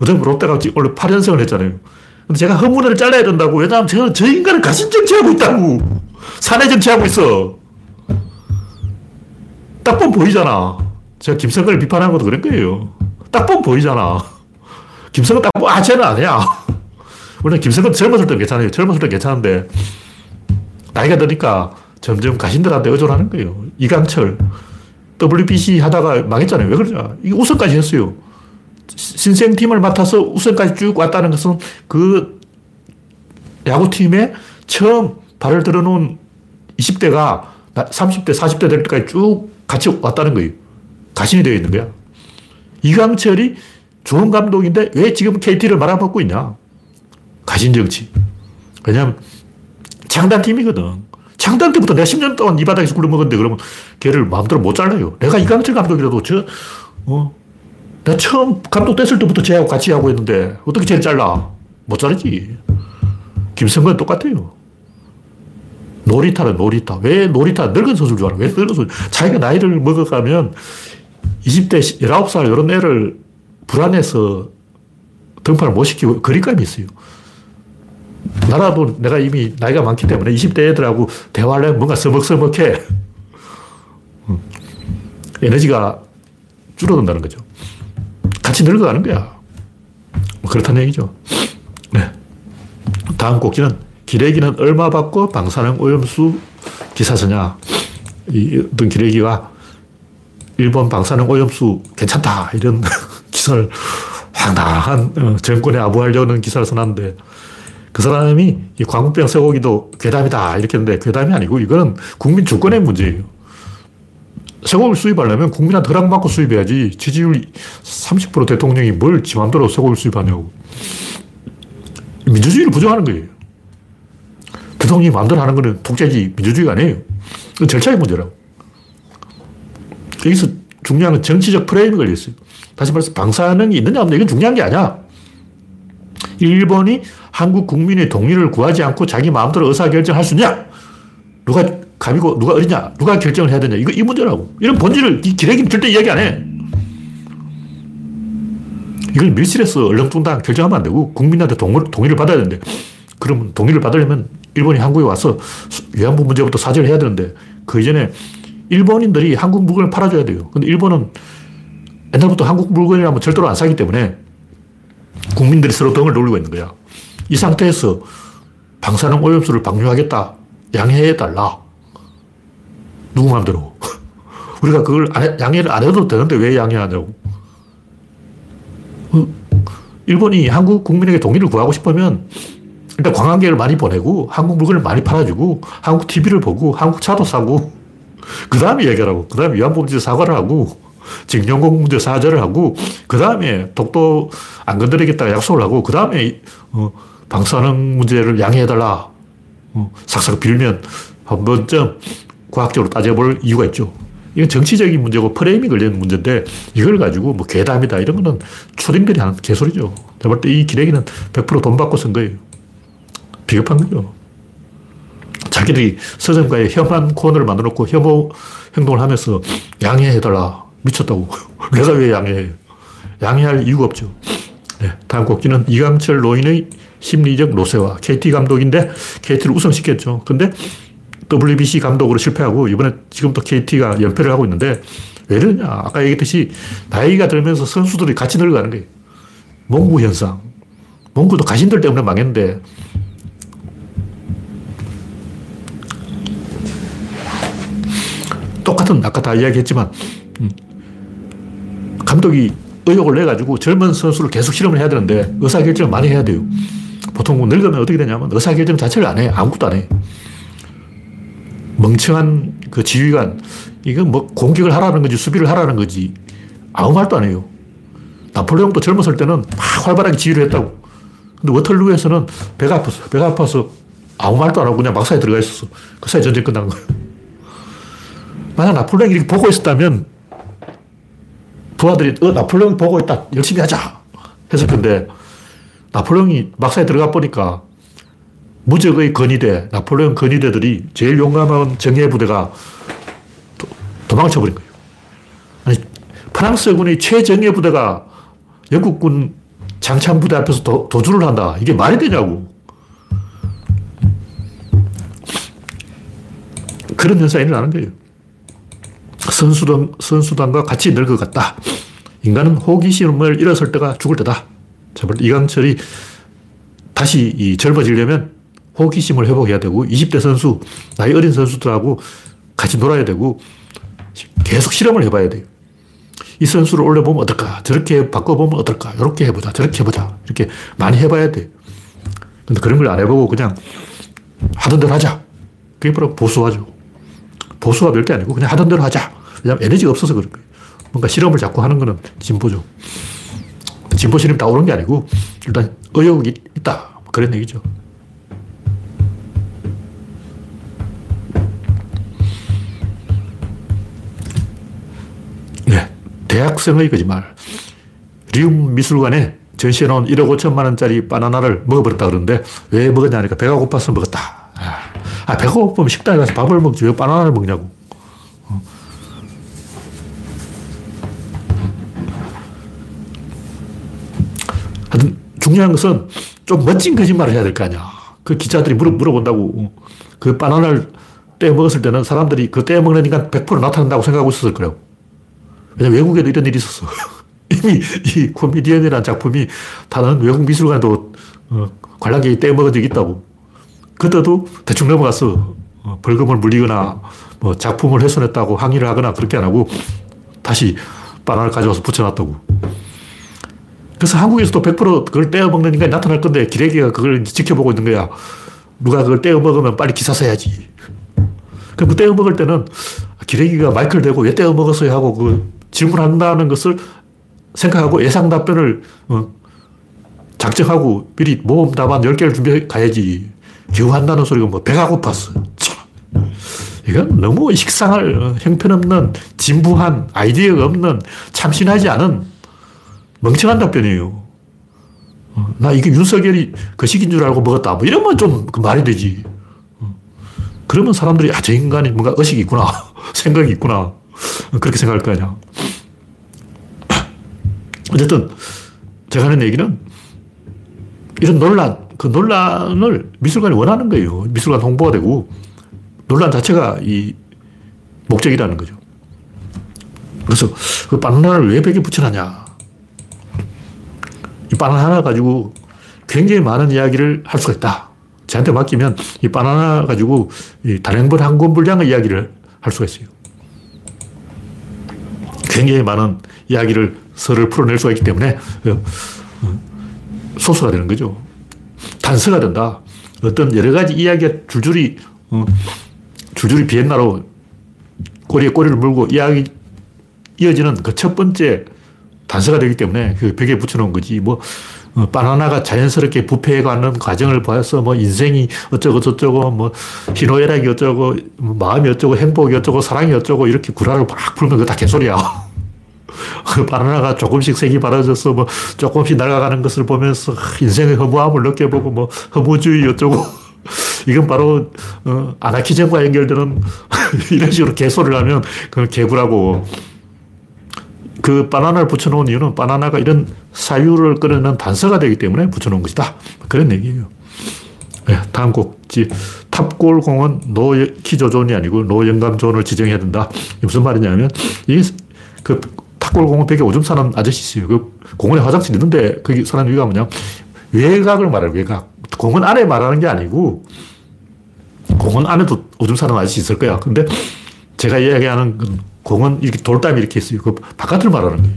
어쩌면 롯데가 원래 8연승을 했잖아요. 근데 제가 허문회를 잘라야 된다고. 왜냐하면 제가 저 인간은 가신정치하고 있다고. 사내정치하고 있어. 딱 보면 보이잖아. 제가 김성근을 비판한 것도 그런 거예요. 딱 보면 보이잖아. 김성근 딱 보면, 아, 쟤는 아니야. <laughs> 물론 김성근 젊었을 때 괜찮아요. 젊었을 때 괜찮은데, 나이가 드니까 점점 가신들한테 의존하는 거예요. 이강철, WBC 하다가 망했잖아요. 왜 그러냐. 이게 우승까지 했어요. 신생팀을 맡아서 우승까지 쭉 왔다는 것은 그 야구팀의 처음 발을 들어놓은 20대가 30대, 40대 될 때까지 쭉 같이 왔다는 거예요. 가신이 되어 있는 거야. 이강철이 좋은 감독인데 왜 지금 KT를 말아먹고 있냐? 가신 정치. 왜냐하면 장단팀이거든. 장단 때부터 내가 10년 동안 이 바닥에서 굴러먹었는데 그러면 걔를 마음대로 못 잘라요. 내가 이강철 감독이라도 저, 어, 내가 처음 감독 됐을 때부터 쟤하고 같이 하고 있는데 어떻게 쟤를 잘라? 못 자르지. 김성근 똑같아요. 놀이타는 놀이타. 왜 놀이타? 늙은 선수를 좋아하는 왜 늙은 선수? 자기가 나이를 먹어가면 20대, 19살 이런 애를 불안해서 등판을 못 시키고 거리감이 있어요. 나라도 내가 이미 나이가 많기 때문에 20대 애들하고 대화를 하면 뭔가 서먹서먹해. 음. 에너지가 줄어든다는 거죠. 같이 늙어가는 거야. 뭐 그렇다는 얘기죠. 네. 다음 꼭지는 기레기는 얼마 받고 방사능 오염수 기사 쓰냐. 이 어떤 기레기가 일본 방사능 오염수 괜찮다. 이런 <laughs> 기사를 황당한 어, 정권에 아부하려는 기사를 써놨는데 그 사람이 이 광우병 쇠고기도 괴담이다 이렇게 했는데 괴담이 아니고 이거는 국민 주권의 문제예요. 쇠고기를 수입하려면 국민한테 허락받고 수입해야지 지지율 30% 대통령이 뭘 지 맘대로 쇠고기를 수입하냐고. 민주주의를 부정하는 거예요. 대통령이 마음대로 하는 거는 독재지 민주주의가 아니에요. 절차의 문제라고. 여기서 중요한 건 정치적 프레임이 걸려있어요. 다시 말해서 방사능이 있느냐 없느냐 이건 중요한 게 아니야. 일본이 한국 국민의 동의를 구하지 않고 자기 마음대로 의사결정할 수 있냐? 누가 감이고 누가 어리냐? 누가 결정을 해야 되냐? 이거 이 문제라고. 이런 본질을 이 기레기는 절대 이야기 안 해. 이걸 밀실에서 얼렁뚱땅 결정하면 안 되고 국민한테 동의, 동의를 받아야 되는데 그러면 동의를 받으려면 일본이 한국에 와서 위안부 문제부터 사죄를 해야 되는데 그 이전에 일본인들이 한국 물건을 팔아줘야 돼요. 근데 일본은 옛날부터 한국 물건이라면 절대로 안 사기 때문에 국민들이 서로 등을 돌리고 있는 거야. 이 상태에서 방사능 오염수를 방류하겠다. 양해해달라. 누구 마음대로. <laughs> 우리가 그걸 안 해, 양해를 안 해도 되는데 왜 양해하냐고. 어, 일본이 한국 국민에게 동의를 구하고 싶으면 일단 관광객을 많이 보내고 한국 물건을 많이 팔아주고 한국 TV를 보고 한국 차도 사고 <laughs> 그 다음에 얘기하라고. 그 다음에 문제 사과를 하고 징용공 문제 사죄를 하고 그 다음에 독도 안 건드리겠다 약속을 하고 그 다음에 어, 방사능 문제를 양해해달라 어, 싹싹 빌면 한 번쯤 과학적으로 따져볼 이유가 있죠. 이건 정치적인 문제고 프레임이 걸리는 문제인데 이걸 가지고 뭐 괴담이다 이런 거는 초딩들이 하는 개소리죠. 제가 볼때이 기레기는 100%돈 받고 쓴 거예요. 비겁한 거죠. 자기들이 서점가에 혐한 코너를 만들어 놓고 혐오 행동을 하면서 양해해달라. 미쳤다고. <laughs> 내가 왜 양해해? 양해할 이유가 없죠. 네, 다음 곡지는 이강철 노인의 심리적 노쇠화. KT 감독인데 KT를 우승시켰죠. 근데 WBC 감독으로 실패하고 이번에 지금 또 KT가 연패를 하고 있는데 왜 이러냐. 아까 얘기했듯이 나이가 들면서 선수들이 같이 늙어가는 거예요. 몽구 현상. 몽구도 가신들 때문에 망했는데 똑같은 아까 다 이야기했지만 음, 감독이 의욕을 내가지고 젊은 선수를 계속 실험을 해야 되는데 의사결정을 많이 해야 돼요. 보통 뭐 늙으면 어떻게 되냐면 의사결정 자체를 안 해. 아무것도 안 해. 멍청한 그 지휘관, 이건 뭐 공격을 하라는 거지 수비를 하라는 거지 아무 말도 안 해요. 나폴레옹도 젊었을 때는 막 활발하게 지휘를 했다고. 근데 워털루에서는 배가 아팠어. 배가 아파서 아무 말도 안 하고 그냥 막사에 들어가 있었어. 그 사이 전쟁 끝난 거야. 만약 나폴레옹이 이렇게 보고 있었다면 부하들이 어, 나폴레옹이 보고 있다. 열심히 하자. 했을 건데 나폴레옹이 막사에 들어가 보니까 무적의 건의대, 나폴레옹 건의대들이 제일 용감한 정예 부대가 도, 도망쳐버린 거예요. 아니, 프랑스군의 최정예 부대가 영국군 장창 부대 앞에서 도, 도주를 한다. 이게 말이 되냐고. 그런 현상이 일어나는 거예요. 선수단, 선수단과 같이 늙어 갔다. 인간은 호기심을 잃었을 때가 죽을 때다. 자, 이강철이 다시 이 젊어지려면 호기심을 회복해야 되고 20대 선수, 나이 어린 선수들하고 같이 놀아야 되고 계속 실험을 해봐야 돼요. 이 선수를 올려보면 어떨까? 저렇게 바꿔보면 어떨까? 이렇게 해보자. 저렇게 해보자. 이렇게 많이 해봐야 돼. 근데 그런 걸 안 해보고 그냥 하던 대로 하자. 그게 바로 보수화죠. 보수가 별게 아니고 그냥 하던 대로 하자. 왜냐하면 에너지가 없어서 그런 거예요. 뭔가 실험을 자꾸 하는 거는 진보죠. 진보 실험 다 옳은 게 아니고 일단 의욕이 있다. 그런 얘기죠. 네. 대학생의 거짓말. 리움 미술관에 전시해놓은 1억 5천만 원짜리 바나나를 먹어버렸다 그러는데 왜 먹었냐 하니까 배가 고파서 먹었다. 아, 아 배가 고프면 식당에 가서 밥을 먹지 왜 바나나를 먹냐고. 어. 하여튼 중요한 것은 좀 멋진 거짓말을 해야 될 거 아니야. 그 기자들이 물어, 물어본다고. 그 바나나를 떼어 먹었을 때는 사람들이 그 먹는 인간 100% 나타난다고 생각하고 있었을 거예요. 왜냐면 외국에도 이런 일이 있었어. <laughs> 이미 이 코미디언이라는 작품이 다른 외국 미술관에도 어, 관람객이 떼먹은 적이 있다고. 그때도 대충 넘어갔어. 어, 벌금을 물리거나 뭐 작품을 훼손했다고 항의를 하거나 그렇게 안 하고 다시 바나나를 가져와서 붙여놨다고. 그래서 한국에서도 100% 그걸 떼어먹는 인간이 나타날 건데 기레기가 그걸 지켜보고 있는 거야. 누가 그걸 떼어먹으면 빨리 기사 써야지. 그럼 그 떼어먹을 때는 기레기가 마이크를 대고 왜 떼어먹었어요 하고 그 질문한다는 것을 생각하고 예상 답변을 어, 작정하고 미리 모험 답안 10개를 준비해 가야지. 겨우 한다는 소리가 뭐 배가 고팠어. 참. 이건 너무 식상할 어, 형편없는 진부한 아이디어가 없는 참신하지 않은 멍청한 답변이에요. 어, 나 이게 윤석열이 그 시기인 줄 알고 먹었다. 뭐 이러면 좀그 말이 되지. 그러면 사람들이 아, 저 인간이 뭔가 의식이 있구나. <laughs> 생각이 있구나. 그렇게 생각할 거 아니야. 어쨌든 제가 하는 얘기는 이런 논란, 그 논란을 미술관이 원하는 거예요. 미술관 홍보가 되고 논란 자체가 이 목적이라는 거죠. 그래서 그 바나나를 왜 벽에 붙여놨냐. 이 바나나 가지고 굉장히 많은 이야기를 할 수가 있다. 저한테 맡기면 이 바나나 가지고 이 단행본 한권 분량의 이야기를 할 수가 있어요. 굉장히 많은 이야기를 설을 풀어낼 수가 있기 때문에 어, 어, 소수가 되는 거죠. 단서가 된다. 어떤 여러 가지 이야기가 줄줄이 어, 줄줄이 비엔나로 꼬리에 꼬리를 물고 이야기 이어지는 그 첫 번째 단서가 되기 때문에 그 벽에 붙여놓은 거지. 뭐 어, 바나나가 자연스럽게 부패해가는 과정을 봐서 뭐 인생이 어쩌고 저쩌고 뭐 희노애락이 어쩌고 뭐 마음이 어쩌고 행복이 어쩌고 사랑이 어쩌고 이렇게 구라를 막 풀면 그거 다 개소리야. 그 <laughs> 바나나가 조금씩 색이 바라져서 뭐 조금씩 날아가는 것을 보면서 인생의 허무함을 느껴보고 뭐 허무주의 어쩌고 <laughs> 이건 바로 어, 아나키즘과 연결되는 <laughs> 이런 식으로 개소리를 하면 그건 개구라고 그 바나나를 붙여놓은 이유는 바나나가 이런 사유를 끌어내는 단서가 되기 때문에 붙여놓은 것이다. 그런 얘기예요. 네, 다음 곡지 탑골공은 노키조존이 아니고 노영감존을 지정해야 된다. 무슨 말이냐면 이그 탑골공원 벽에 오줌 싸는 아저씨 있어요. 그 공원에 화장실 있는데 거기 사는 이유가 뭐냐. 외곽을 말해요, 외곽. 공원 안에 말하는 게 아니고 공원 안에도 오줌 싸는 아저씨 있을 거야. 근데 제가 이야기하는 공원 이렇게 돌담이 이렇게 있어요. 그 바깥을 말하는 거예요.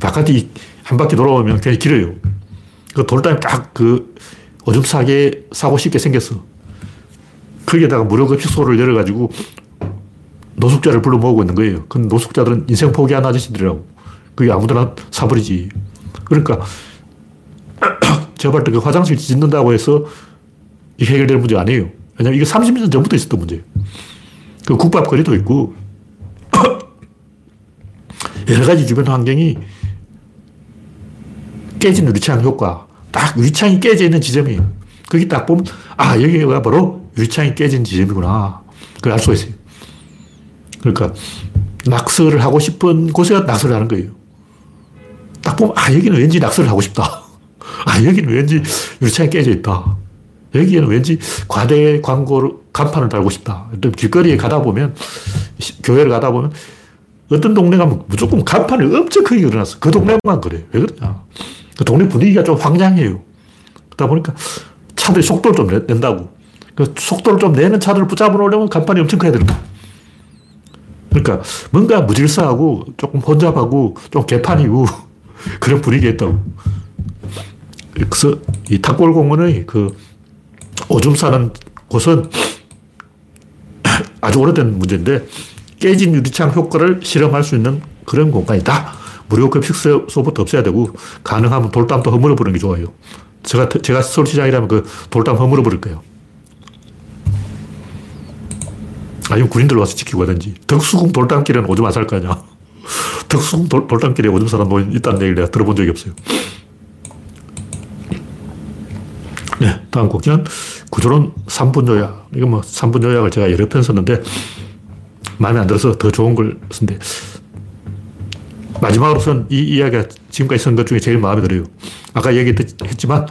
바깥이 한 바퀴 돌아오면 굉장히 길어요. 그 돌담이 딱 그 오줌 싸게 사고 싶게 생겼어. 거기에다가 무료 급식소를 열어가지고 노숙자를 불러 모으고 있는 거예요. 그 노숙자들은 인생 포기한 아저씨들이라고. 그게 아무데나 사버리지. 그러니까 <clears throat> 제가 그 화장실 짓는다고 해서 이 해결될 문제 아니에요. 왜냐면 이게 30년 전부터 있었던 문제예요. 그 국밥 거리도 있고 <clears throat> 여러 가지 주변 환경이 깨진 유리창 효과. 딱 유리창이 깨져 있는 지점이에요. 거기 딱 보면 아 여기가 바로 유리창이 깨진 지점이구나. 그걸 알 수가 있어요. 그러니까 낙서를 하고 싶은 곳에 낙서를 하는 거예요. 딱 보면, 아, 여기는 왠지 낙서를 하고 싶다. <laughs> 아, 여기는 왠지 유리창이 깨져 있다. 여기에는 왠지 과대 광고를, 간판을 달고 싶다. 또 길거리에 가다 보면, 교회를 가다 보면, 어떤 동네 가면 무조건 간판이 엄청 크게 그려놨어. 그 동네만 그래. 왜 그러냐. 그 동네 분위기가 좀 황량해요. 그러다 보니까 차들이 속도를 좀 낸다고. 그 속도를 좀 내는 차들을 붙잡아 놓으려면 간판이 엄청 커야 되는 거야. 그러니까 뭔가 무질서하고 조금 혼잡하고 좀 개판이고 <laughs> 그런 분위기가 있다고. 그래서 이 탑골공원의 그 오줌 싸는 그것은 아주 오래된 문제인데 깨진 유리창 효과를 실험할 수 있는 그런 공간이다. 무료 급식 소부터 없애야 되고 가능하면 돌담도 허물어 버리는 게 좋아요. 제가, 제가 서울시장이라면 그 돌담 허물어 버릴 거예요. 아니면 군인들 와서 지키고 가든지. 덕수궁 돌담길에는 오줌 안 살 거 아니야. <laughs> 덕수궁 돌, 돌담길에 오줌 사람 노인 있다는 얘기를 내가 들어본 적이 없어요. 네, 다음 곡기는 구조론 3분 요약. 이거 뭐 3분 요약을 제가 여러 편 썼는데 마음에 안 들어서 더 좋은 걸 쓴데 마지막으로선 이 이야기가 지금까지 쓴 것 중에 제일 마음에 들어요. 아까 얘기했지만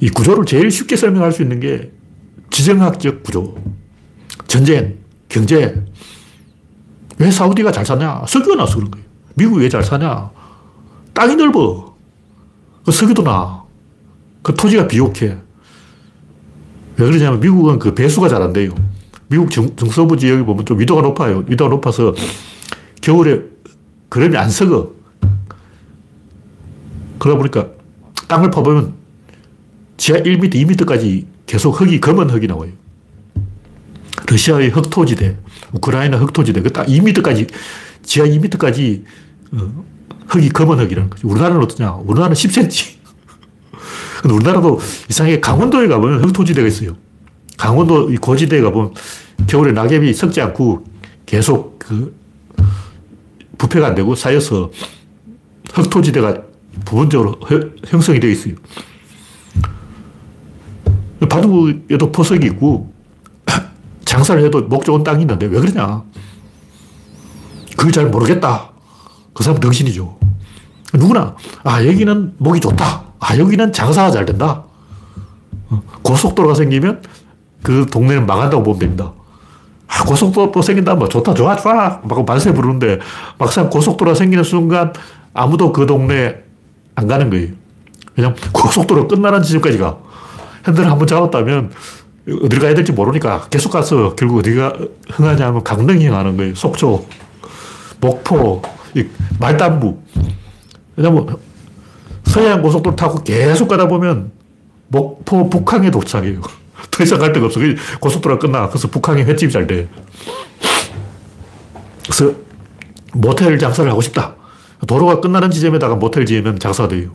이 구조를 제일 쉽게 설명할 수 있는 게 지정학적 구조. 전쟁, 경제. 왜 사우디가 잘 사냐? 석유가 나서 그런 거예요. 미국이 왜 잘 사냐? 땅이 넓어. 그 석유도 나. 그 토지가 비옥해. 왜 그러냐면 미국은 그 배수가 잘 안 돼요. 미국 정, 정서부 지역에 보면 좀 위도가 높아요. 위도가 높아서 겨울에 그럼이 안 썩어. 그러다 보니까 땅을 파보면 지하 1m, 2m까지 계속 흙이 검은 흙이 나와요. 러시아의 흑토지대, 우크라이나 흑토지대, 그딱 2m까지, 지하 2m까지 어, 흙이 검은 흙이라는 거죠. 우리나라는 어떠냐? 우리나라는 10cm. <laughs> 근데 우리나라도 이상하게 강원도에 가보면 흑토지대가 있어요. 강원도 이 고지대에 가보면 겨울에 낙엽이 썩지 않고 계속 그 부패가 안 되고 쌓여서 흑토지대가 부분적으로 형성이 되어 있어요. 바둑에도 포석이 있고 장사를 해도 목 좋은 땅이 있는데 왜 그러냐? 그걸 잘 모르겠다. 그 사람 정신이죠. 누구나, 아, 여기는 목이 좋다. 아, 여기는 장사가 잘 된다. 어, 고속도로가 생기면 그 동네는 망한다고 보면 됩니다. 아, 고속도로 생긴다, 뭐, 좋다, 좋아, 좋아. 막 만세 부르는데 막상 고속도로가 생기는 순간 아무도 그 동네 안 가는 거예요. 그냥 고속도로 끝나는 지점까지 가. 핸들을 한번 잡았다면 어디를 가야 될지 모르니까 계속 가서 결국 어디가 흥하냐 하면 강릉이 흥하는 거예요. 속초, 목포, 말단부. 왜냐면 서해안 고속도로 타고 계속 가다 보면 목포 북항에 도착해요. <laughs> 더 이상 갈 데가 없어. 고속도로가 끝나. 그래서 북한이 횟집이 잘 돼. 그래서 모텔 장사를 하고 싶다. 도로가 끝나는 지점에다가 모텔 지으면 장사가 돼요.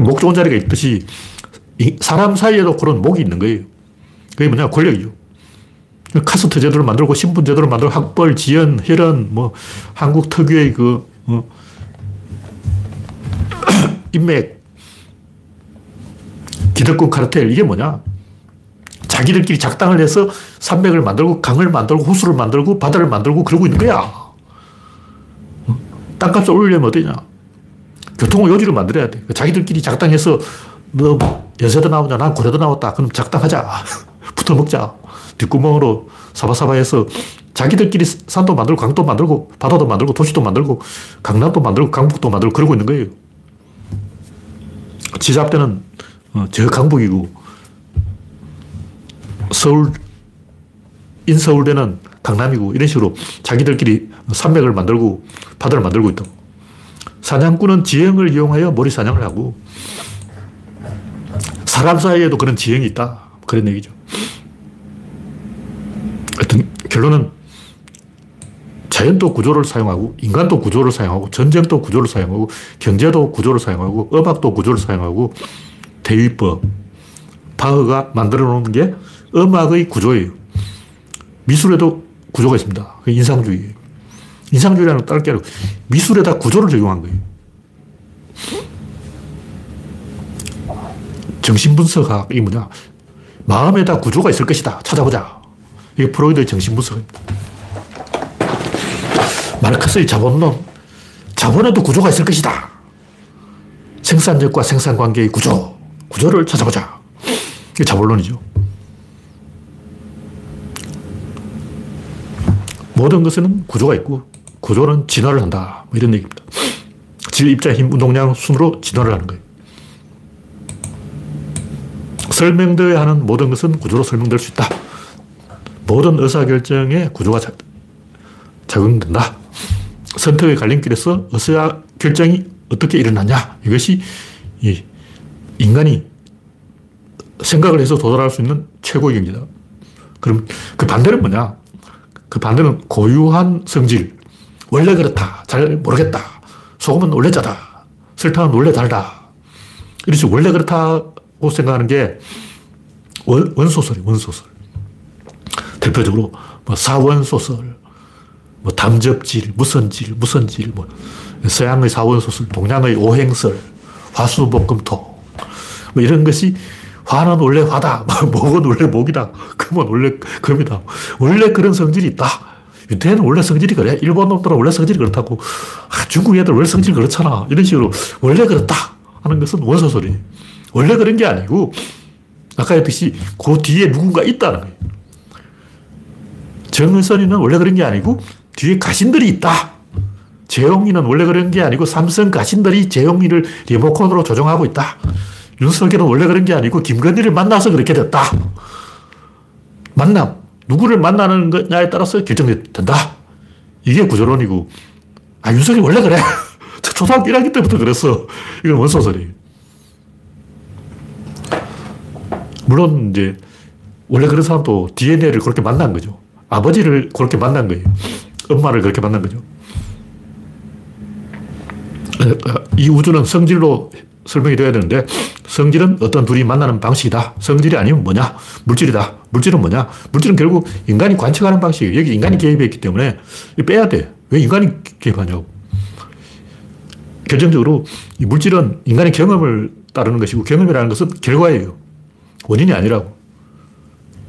목 좋은 자리가 있듯이 사람 사이에도 그런 목이 있는 거예요. 그게 뭐냐, 권력이죠. 카스트 제도를 만들고 신분 제도를 만들고 학벌, 지연, 혈연, 뭐 한국 특유의 그 어, <clears throat> 인맥, 기득권 카르텔, 이게 뭐냐? 자기들끼리 작당을 해서 산맥을 만들고 강을 만들고 호수를 만들고 바다를 만들고 그러고 있는 거야. 땅값을 올리려면 어떠냐? 교통을 요지를 만들어야 돼. 자기들끼리 작당해서 너 연세도 나오냐? 난 고려도 나왔다. 그럼 작당하자. 붙어 <laughs> 먹자. 뒷구멍으로 사바사바해서 자기들끼리 산도 만들고 강도 만들고 바다도 만들고 도시도 만들고 강남도 만들고 강북도 만들고 그러고 있는 거예요. 지잡대는 어, 저 강북이고 서울 인서울대는 강남이고 이런 식으로 자기들끼리 산맥을 만들고 바다를 만들고 있다. 사냥꾼은 지형을 이용하여 머리 사냥을 하고 사람 사이에도 그런 지형이 있다. 그런 얘기죠. 하여튼 결론은 자연도 구조를 사용하고 인간도 구조를 사용하고 전쟁도 구조를 사용하고 경제도 구조를 사용하고 음악도 구조를 사용하고 대위법, 바흐가 만들어 놓은 게 음악의 구조예요. 미술에도 구조가 있습니다. 인상주의. 인상주의라는 다른 게 아니고 미술에다 구조를 적용한 거예요. 정신분석학 이 뭐냐. 마음에다 구조가 있을 것이다. 찾아보자. 이게 프로이드의 정신분석입니다. 마르크스의 자본론. 자본에도 구조가 있을 것이다. 생산력과 생산관계의 구조. 구조를 찾아보자. 이게 자본론이죠. 모든 것에는 구조가 있고 구조는 진화를 한다. 뭐 이런 얘기입니다. 질, 입자, 힘, 운동량, 순으로 진화를 하는 거예요. 설명되어야 하는 모든 것은 구조로 설명될 수 있다. 모든 의사결정에 구조가 작용된다. 선택의 갈림길에서 의사결정이 어떻게 일어나냐. 이것이 인간이 생각을 해서 도달할 수 있는 최고의 경지다. 그럼 그 반대는 뭐냐? 그 반대는 고유한 성질. 원래 그렇다. 잘 모르겠다. 소금은 원래 짜다. 설탕은 원래 달다. 이렇게 원래 그렇다 고 생각하는 게 원, 원소설이 원소설. 대표적으로 뭐 사원소설, 뭐 담접질, 무선질, 무선질, 뭐 서양의 사원소설, 동양의 오행설, 화수목금토 뭐 이런 것이 화는 원래 화다. <laughs> 목은 원래 목이다. 금은 원래 금이다. 원래 그런 성질이 있다. 유태는 원래 성질이 그래. 일본 놈들은 원래 성질이 그렇다고. 아, 중국 애들 원래 성질이 그렇잖아. 이런 식으로 원래 그렇다 하는 것은 원소설이. 원래 그런 게 아니고 아까 했듯이 그 뒤에 누군가 있다는 거예요. 정선이는 원래 그런 게 아니고 뒤에 가신들이 있다. 재용이는 원래 그런 게 아니고 삼성 가신들이 재용이를 리모컨으로 조종하고 있다. 윤석열은 원래 그런 게 아니고 김건희를 만나서 그렇게 됐다. 만남. 누구를 만나는 거냐에 따라서 결정된다. 이게 구조론이고. 아, 윤석열이 원래 그래. <laughs> 초등학교 1학기 때부터 그랬어. 이건 원소설이. 물론 이제 원래 그런 사람도 DNA를 그렇게 만난 거죠. 아버지를 그렇게 만난 거예요. 엄마를 그렇게 만난 거죠. 이 우주는 성질로 설명이 되어야 되는데 성질은 어떤 둘이 만나는 방식이다. 성질이 아니면 뭐냐? 물질이다. 물질은 뭐냐? 물질은 결국 인간이 관측하는 방식이에요. 여기 인간이 개입했기 때문에 빼야 돼. 왜 인간이 개입하냐고. 결정적으로 이 물질은 인간의 경험을 따르는 것이고 경험이라는 것은 결과예요. 원인이 아니라고.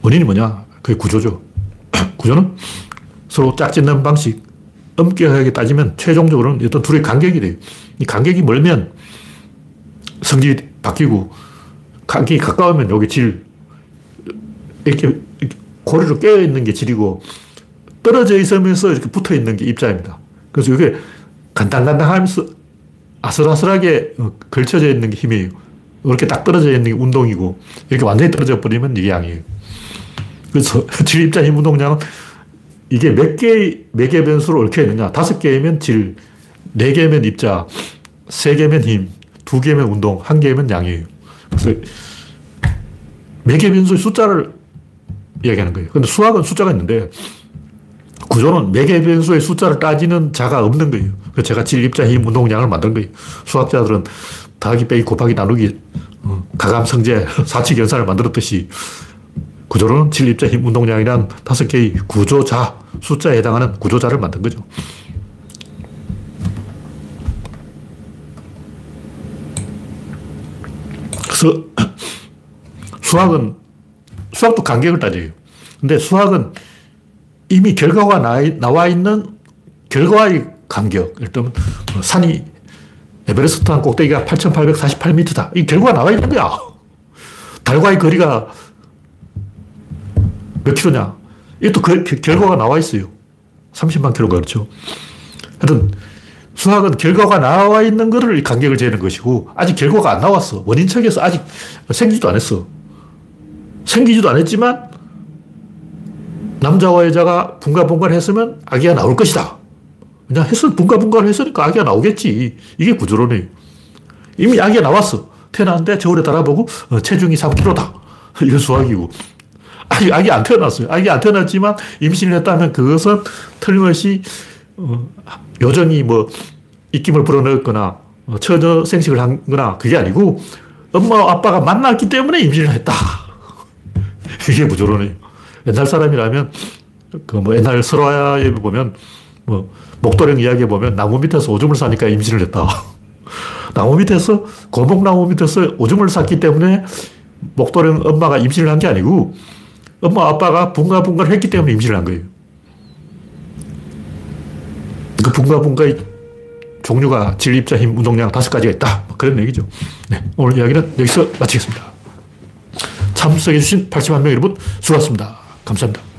원인이 뭐냐? 그게 구조죠. <clears throat> 구조는 서로 짝짓는 방식, 엄격하게 따지면 최종적으로는 어떤 둘의 간격이 돼요. 이 간격이 멀면 성질이 바뀌고 간격이 가까우면 여기 질 이렇게, 고리로 깨어 있는 게 질이고 떨어져 있으면서 이렇게 붙어 있는 게 입자입니다. 그래서 이게 간당간당 하면서 아슬아슬하게 걸쳐져 있는 게 힘이에요. 이렇게 딱 떨어져 있는 게 운동이고 이렇게 완전히 떨어져 버리면 이게 양이에요. 그래서 <laughs> 질, 입자, 힘, 운동량은 이게 몇 개의 매개 변수로 얽혀 있느냐. 다섯 개면 질, 네 개면 입자, 세 개면 힘, 두 개면 운동, 한 개면 양이에요. 그래서 매개 변수의 숫자를 이야기하는 거예요. 근데 수학은 숫자가 있는데 구조는 매개 변수의 숫자를 따지는 자가 없는 거예요. 그래서 제가 질, 입자, 힘, 운동량을 만든 거예요. 수학자들은 더하기, 빼기, 곱하기, 나누기, 어, 가감, 성제, 사칙, 연산을 만들었듯이 질, 입자, 힘, 운동량이란 다섯 개의 구조자, 숫자에 해당하는 구조자를 만든 거죠. 그래서 수학은, 수학도 간격을 따져요. 근데 수학은 이미 결과가 나와 있는 결과의 간격. 예를 들면 뭐 산이 에베레스트 한 꼭대기가 8,848m다. 이 결과가 나와 있는 거야. 달과의 거리가 몇 킬로냐? 이것도 그, 결과가 나와 있어요. 30만 킬로가 그렇죠. 하여튼 수학은 결과가 나와 있는 거를 간격을 재는 것이고 아직 결과가 안 나왔어. 원인척에서 아직 생기지도 않았어. 생기지도 않았지만 남자와 여자가 분가분가를 했으면 아기가 나올 것이다. 그냥 했을 분가분가를 했으니까 아기가 나오겠지. 이게 구조론이에요. 이미 아기가 나왔어. 태어났는데 저울에 달아보고 어, 체중이 3kg다. <laughs> 이건 수학이고 아기, 아기 안 태어났어요. 아기 안 태어났지만 임신을 했다면 그것은 틀림없이 어, 요정이 뭐 입김을 불어넣었거나 어, 처녀 생식을 한 거나 그게 아니고 엄마 아빠가 만났기 때문에 임신을 했다. <laughs> 이게 부조론이에요. 옛날 사람이라면 그 뭐 옛날 설화에 보면 뭐 목도령 이야기에 보면 나무 밑에서 오줌을 싸니까 임신을 했다. <laughs> 나무 밑에서 고목나무 밑에서 오줌을 쌌기 때문에 목도령 엄마가 임신을 한 게 아니고 엄마 아빠가 붕가붕가를 했기 때문에 임신을 한 거예요. 그 붕가붕가의 종류가 질, 입자, 힘, 운동량 다섯 가지가 있다. 뭐 그런 얘기죠. 네, 오늘 이야기는 여기서 마치겠습니다. 참석해주신 80만 명 여러분 수고하셨습니다. 감사합니다.